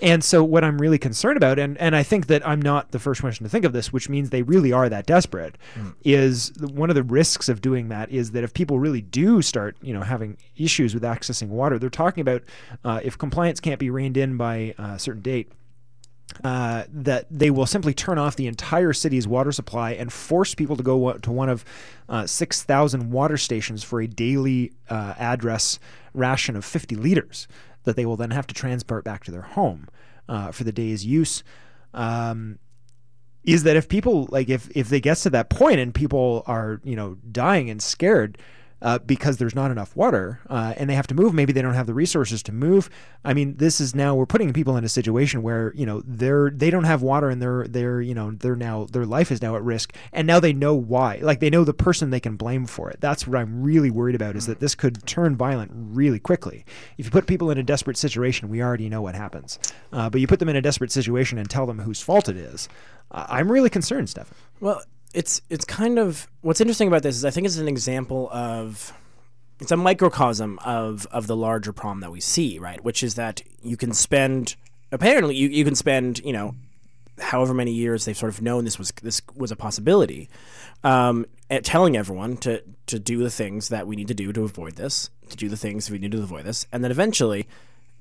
And so, what I'm really concerned about, and, and I think that I'm not the first person to think of this, which means they really are that desperate, is one of the risks of doing that is that if people really do start, you know, having issues with accessing water, they're talking about uh, if compliance can't be reined in by a certain date, uh, that they will simply turn off the entire city's water supply and force people to go to one of uh, 6,000 water stations for a daily uh, address ration of 50 liters that they will then have to transport back to their home uh, for the day's use. Um, is that if people like if if they get to that point and people are you know dying and scared uh, because there's not enough water uh, and they have to move. Maybe they don't have the resources to move. I mean this is now we're putting people in a situation where you know they're they don't have water and they're they're you know they're now their life is now at risk. And now they know why. Like they know the person they can blame for it. That's what i'm really worried about is that this could turn violent really quickly. If you put people in a desperate situation we already know what happens. Uh, but you put them in a desperate situation and tell them whose fault it is i'm really concerned stefan. Well, it's it's kind of what's interesting about this is I think it's an example of it's a microcosm of of the larger problem that we see, right? Which is that you can spend apparently you, you can spend, you know, however many years they've sort of known this was this was a possibility, um, at telling everyone to to do the things that we need to do to avoid this, to do the things we need to avoid this, and then eventually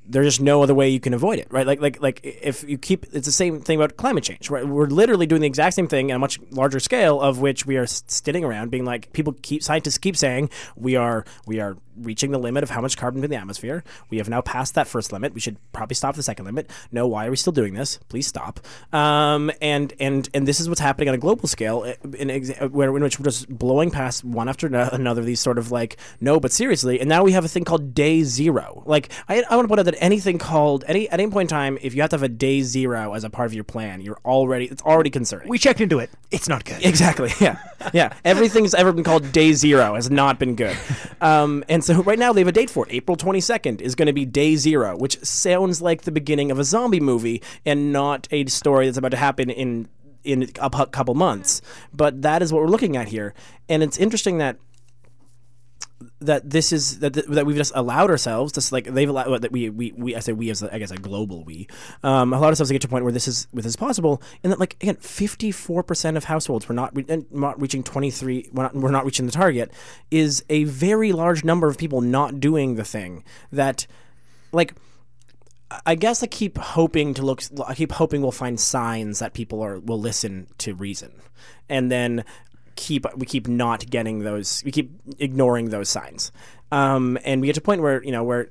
there's just no other way you can avoid it, right? Like, like, like, if you keep, it's the same thing about climate change, right? We're literally doing the exact same thing on a much larger scale, of which we are sitting around being like, people keep, scientists keep saying we are, we are reaching the limit of how much carbon in the atmosphere. We have now passed that first limit. We should probably stop the second limit. No, why are we still doing this? Please stop. Um, and and and this is what's happening on a global scale, uh, in, where in which we're just blowing past one after no- another these sort of like no, but seriously. And now we have a thing called day zero. Like I, I want to point out that anything called any at any point in time, if you have to have a day zero as a part of your plan, you're already it's already concerning. we checked into it it's not good Exactly. Yeah. Yeah. Everything's ever been called day zero has not been good. Um, and so right now they have a date for it. April 22nd is going to be day zero, which sounds like the beginning of a zombie movie and not a story that's about to happen in in a couple months. But that is what we're looking at here. And it's interesting that that this is that that we've just allowed ourselves just like they've allowed that we we, we I say we as a, I guess a global we um, allowed ourselves to get to a point where this is with this is possible and that like again 54 percent of households we're not re- not reaching 23 we're not, we're not reaching the target is a very large number of people not doing the thing that like I guess I keep hoping to look. I keep hoping we'll find signs that people are will listen to reason, and then keep we keep not getting those. We keep ignoring those signs, um, and we get to a point where you know where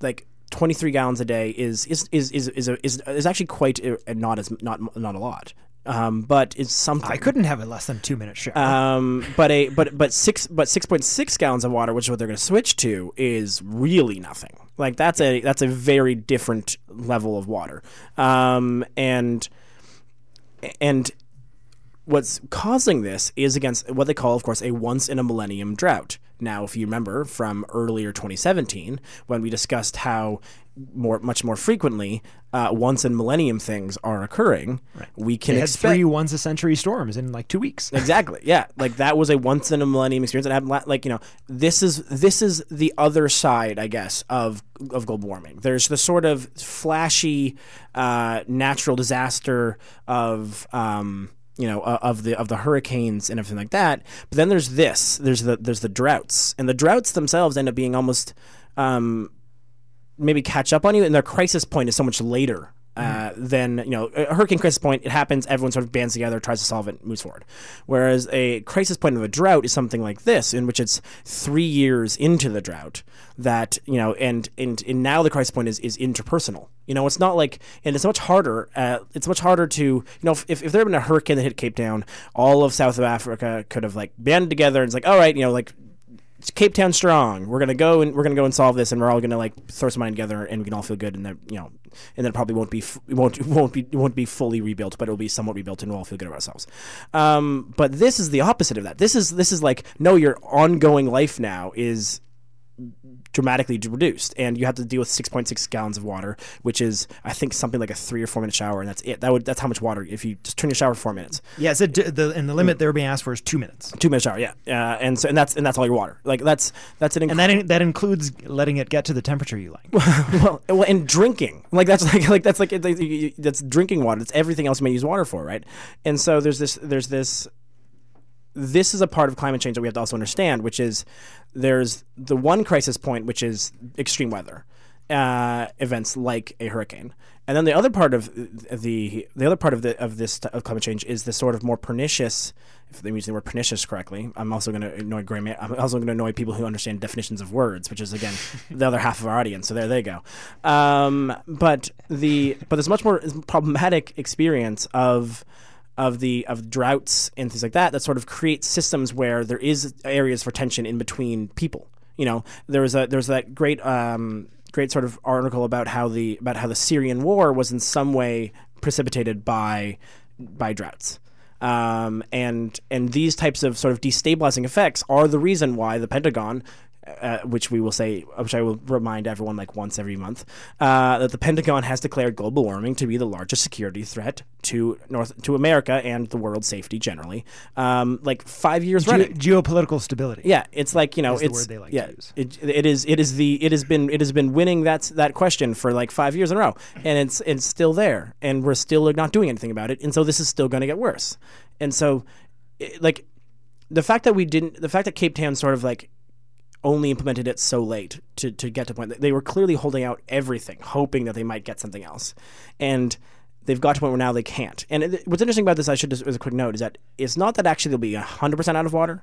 like. 23 gallons a day is is is is is, a, is, is actually quite uh, not as not not a lot, um, but it's something. i couldn't have a less than two minute show Um, but a but but six but six point six gallons of water, which is what they're going to switch to, is really nothing. Like that's a that's a very different level of water. Um, and and what's causing this is against what they call, of course, a once in a millennium drought. Now, if you remember from earlier 2017, when we discussed how more much more frequently uh, once in millennium things are occurring, we can they had expect three once a century storms in like two weeks. Exactly yeah. Like that was a once in a millennium experience and happened like you know this is this is the other side i guess of of global warming. There's the sort of flashy uh, natural disaster of um, you know uh, of the of the hurricanes and everything like that but then there's this there's the there's the droughts and the droughts themselves end up being almost um, maybe catch up on you, and their crisis point is so much later. Uh, than you know, a hurricane crisis point. It happens. Everyone sort of bands together, tries to solve it, moves forward. Whereas a crisis point of a drought is something like this, in which it's three years into the drought that you know, and and, and now the crisis point is is interpersonal. You know, it's not like, and it's much harder. Uh, it's much harder to you know, if, if there had been a hurricane that hit Cape Town, all of South of Africa could have like banded together and it's like, all right, you know, like Cape Town strong. We're gonna go and we're gonna go and solve this, and we're all gonna like throw some money together, and we can all feel good, and then you know, and then it probably won't be won't won't be won't be fully rebuilt, but it'll be somewhat rebuilt, and we'll all feel good about ourselves. Um, but this is the opposite of that. This is this is like no, your ongoing life now is dramatically reduced, and you have to deal with 6.6 gallons of water, which is I think something like a three or four minute shower, and that's it. That would that's how much water if you just turn your shower for four minutes. yeah so d- the and the limit they're being asked for is two minutes Two minute shower, yeah, uh, and so and that's and that's all your water. Like that's that's an inc- and that in, that includes letting it get to the temperature you like well, well, and drinking like that's like like that's like like, that's drinking water. That's everything else you may use water for, right? And so there's this there's this this is a part of climate change that we have to also understand, which is there's the one crisis point, which is extreme weather. uh, events like a hurricane. And then the other part of the the other part of the of this of climate change is the sort of more pernicious. If I'm using the word pernicious correctly, I'm also going to annoy gray. I'm also going to annoy people who understand definitions of words, which is again the other half of our audience. So there they go. Um, but the but there's much more problematic experience of of the of droughts and things like that that sort of create systems where there is areas for tension in between people. You know, there was a there's that great um, great sort of article about how the about how the Syrian war was in some way precipitated by by droughts. Um, and and these types of sort of destabilizing effects are the reason why the Pentagon uh, which we will say, which I will remind everyone like once every month, uh, that the Pentagon has declared global warming to be the largest security threat to North to America and the world's safety generally. Um, like five years Ge- running. geopolitical stability. Yeah, it's like you know, Is the it's word they like to yeah, use. It, it is it is the it has been it has been winning that that question for like five years in a row, and it's it's still there, and we're still not doing anything about it, and so this is still going to get worse, and so i- like the fact that we didn't the fact that Cape Town sort of like only implemented it so late to, to get to point. That they were clearly holding out everything, hoping that they might get something else. And they've got to a point where now they can't. And it, what's interesting about this, I should just as a quick note, is that it's not that actually they'll be 100% out of water.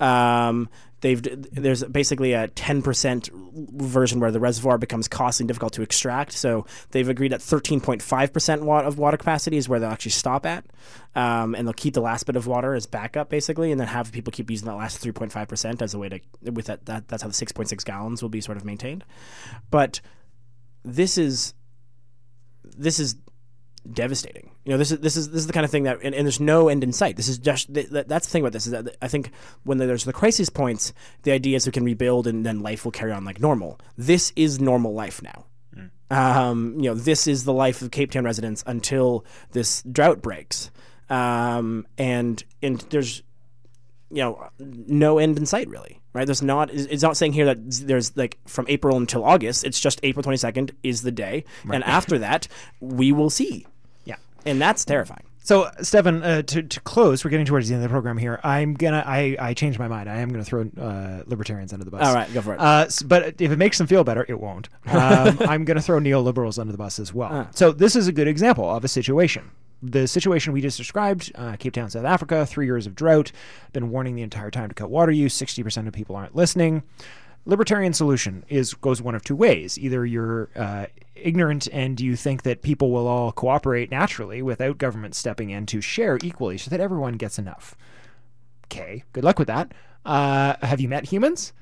Um, they've There's basically a 10% version where the reservoir becomes costly and difficult to extract. So they've agreed at 13.5% wa- of water capacity is where they'll actually stop at. Um, and they'll keep the last bit of water as backup, basically, and then have people keep using that last 3.5% as a way to, with that, that that's how the 6.6 gallons will be sort of maintained. But this is, this is devastating. You know, this is this is this is the kind of thing that, and, and there's no end in sight. This is just th- th- that's the thing about this is that I think when there's the crisis points, the idea is we can rebuild and then life will carry on like normal. This is normal life now. Um, you know, this is the life of Cape Town residents until this drought breaks, um, and and there's you know no end in sight really right there's not it's not saying here that there's like from april until august it's just april 22nd is the day and after that we will see Yeah. and that's terrifying So, Stefan, uh, to, to close, we're getting towards the end of the program here. I'm gonna, I, I changed my mind. I am gonna throw uh, libertarians under the bus. All right, go for it. Uh, but if it makes them feel better, it won't. Um, I'm gonna throw neoliberals under the bus as well. Uh. So this is a good example of a situation. The situation we just described, uh, Cape Town, South Africa, three years of drought. Been warning the entire time to cut water use. Sixty percent of people aren't listening. Libertarian solution is goes one of two ways. Either you're uh, ignorant and you think that people will all cooperate naturally without government stepping in to share equally so that everyone gets enough. Okay, good luck with that. Uh, have you met humans?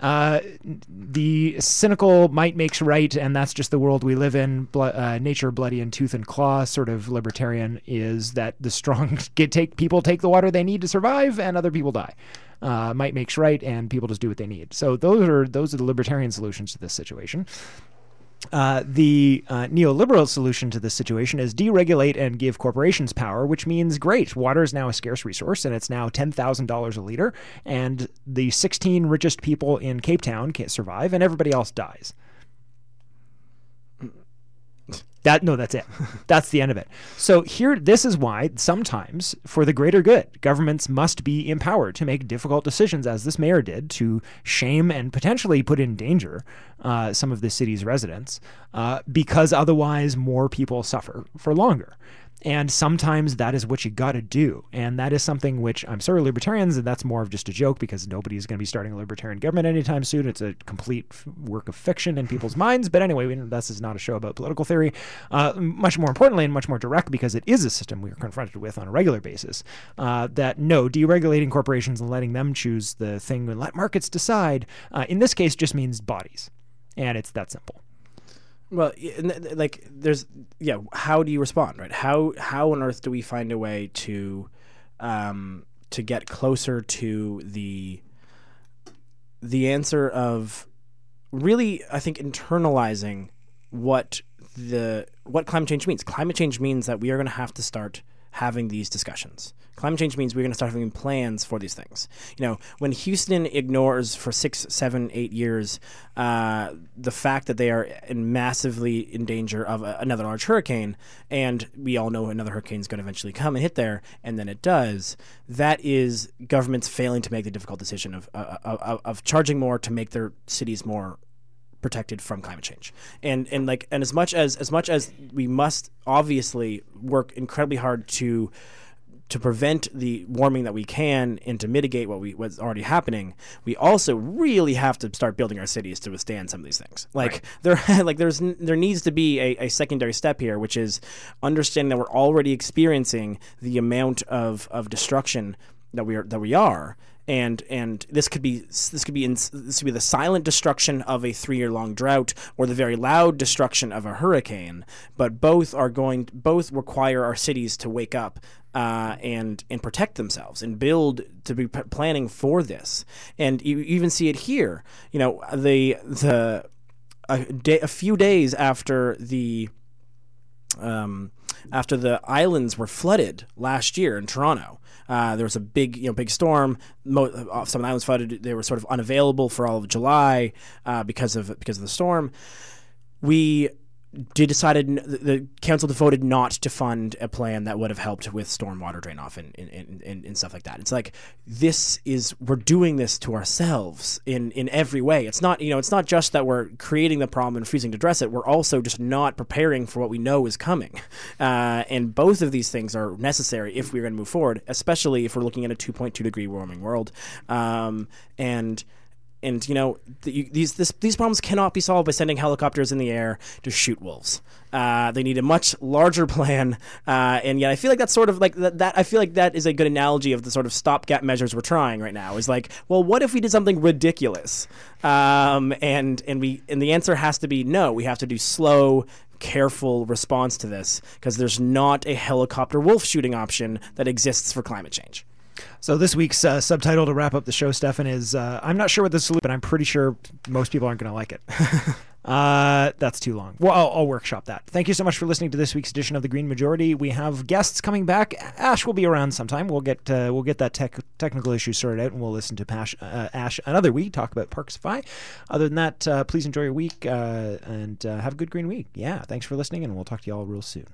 Uh, the cynical might makes right, and that's just the world we live in. Blo- uh, nature, bloody and tooth and claw, sort of libertarian is that the strong get take people take the water they need to survive, and other people die. Uh, might makes right, and people just do what they need. So those are those are the libertarian solutions to this situation. Uh, the uh, neoliberal solution to this situation is deregulate and give corporations power, which means great. Water is now a scarce resource, and it's now ten thousand dollars a liter, and the sixteen richest people in Cape Town can't survive, and everybody else dies. That no, that's it. That's the end of it. So here, this is why sometimes, for the greater good, governments must be empowered to make difficult decisions, as this mayor did, to shame and potentially put in danger uh, some of the city's residents, uh, because otherwise more people suffer for longer. And sometimes that is what you got to do. And that is something which I'm sorry, libertarians, and that's more of just a joke because nobody's going to be starting a libertarian government anytime soon. It's a complete work of fiction in people's minds. But anyway, we, this is not a show about political theory. Uh, much more importantly and much more direct because it is a system we are confronted with on a regular basis. Uh, that no, deregulating corporations and letting them choose the thing and let markets decide, uh, in this case, just means bodies. And it's that simple. Well, like there's yeah. How do you respond, right? How how on earth do we find a way to um, to get closer to the the answer of really, I think, internalizing what the what climate change means. Climate change means that we are going to have to start having these discussions. Climate change means we're going to start having plans for these things. You know, when Houston ignores for six, seven, eight years uh, the fact that they are in massively in danger of a, another large hurricane, and we all know another hurricane is going to eventually come and hit there, and then it does. That is governments failing to make the difficult decision of uh, of, of charging more to make their cities more protected from climate change. And and like and as much as as much as we must obviously work incredibly hard to to prevent the warming that we can and to mitigate what we what's already happening, we also really have to start building our cities to withstand some of these things. Like there, like there's there needs to be a, a secondary step here, which is understanding that we're already experiencing the amount of, of destruction that we are that we are. And and this could be this could be in, this could be the silent destruction of a three year long drought or the very loud destruction of a hurricane. But both are going both require our cities to wake up uh, and and protect themselves and build to be p- planning for this. And you even see it here. You know the the a, day, a few days after the um, after the islands were flooded last year in Toronto. Uh, there was a big, you know, big storm. Mo- uh, some of the islands flooded. They were sort of unavailable for all of July uh, because of because of the storm. We decided the, council voted not to fund a plan that would have helped with stormwater drain off and, and, and, and stuff like that. It's like this is we're doing this to ourselves in in every way. It's not you know it's not just that we're creating the problem and refusing to address it. We're also just not preparing for what we know is coming. Uh, and both of these things are necessary if we're going to move forward, especially if we're looking at a 2.2 degree warming world. Um, and and you know th- you, these this, these problems cannot be solved by sending helicopters in the air to shoot wolves. Uh, they need a much larger plan, uh, and yet I feel like that's sort of like that, that. I feel like that is a good analogy of the sort of stopgap measures we're trying right now. Is like, well, what if we did something ridiculous? Um, and and we and the answer has to be no. We have to do slow. Careful response to this because there's not a helicopter wolf shooting option that exists for climate change. So this week's uh, subtitle to wrap up the show, Stefan, is uh, I'm not sure what the solution, but I'm pretty sure most people aren't going to like it. uh, that's too long. Well, I'll, I'll workshop that. Thank you so much for listening to this week's edition of the Green Majority. We have guests coming back. Ash will be around sometime. We'll get uh, we'll get that tech, technical issue sorted out, and we'll listen to Pash, uh, Ash another week talk about Parksify. Other than that, uh, please enjoy your week uh, and uh, have a good green week. Yeah, thanks for listening, and we'll talk to you all real soon.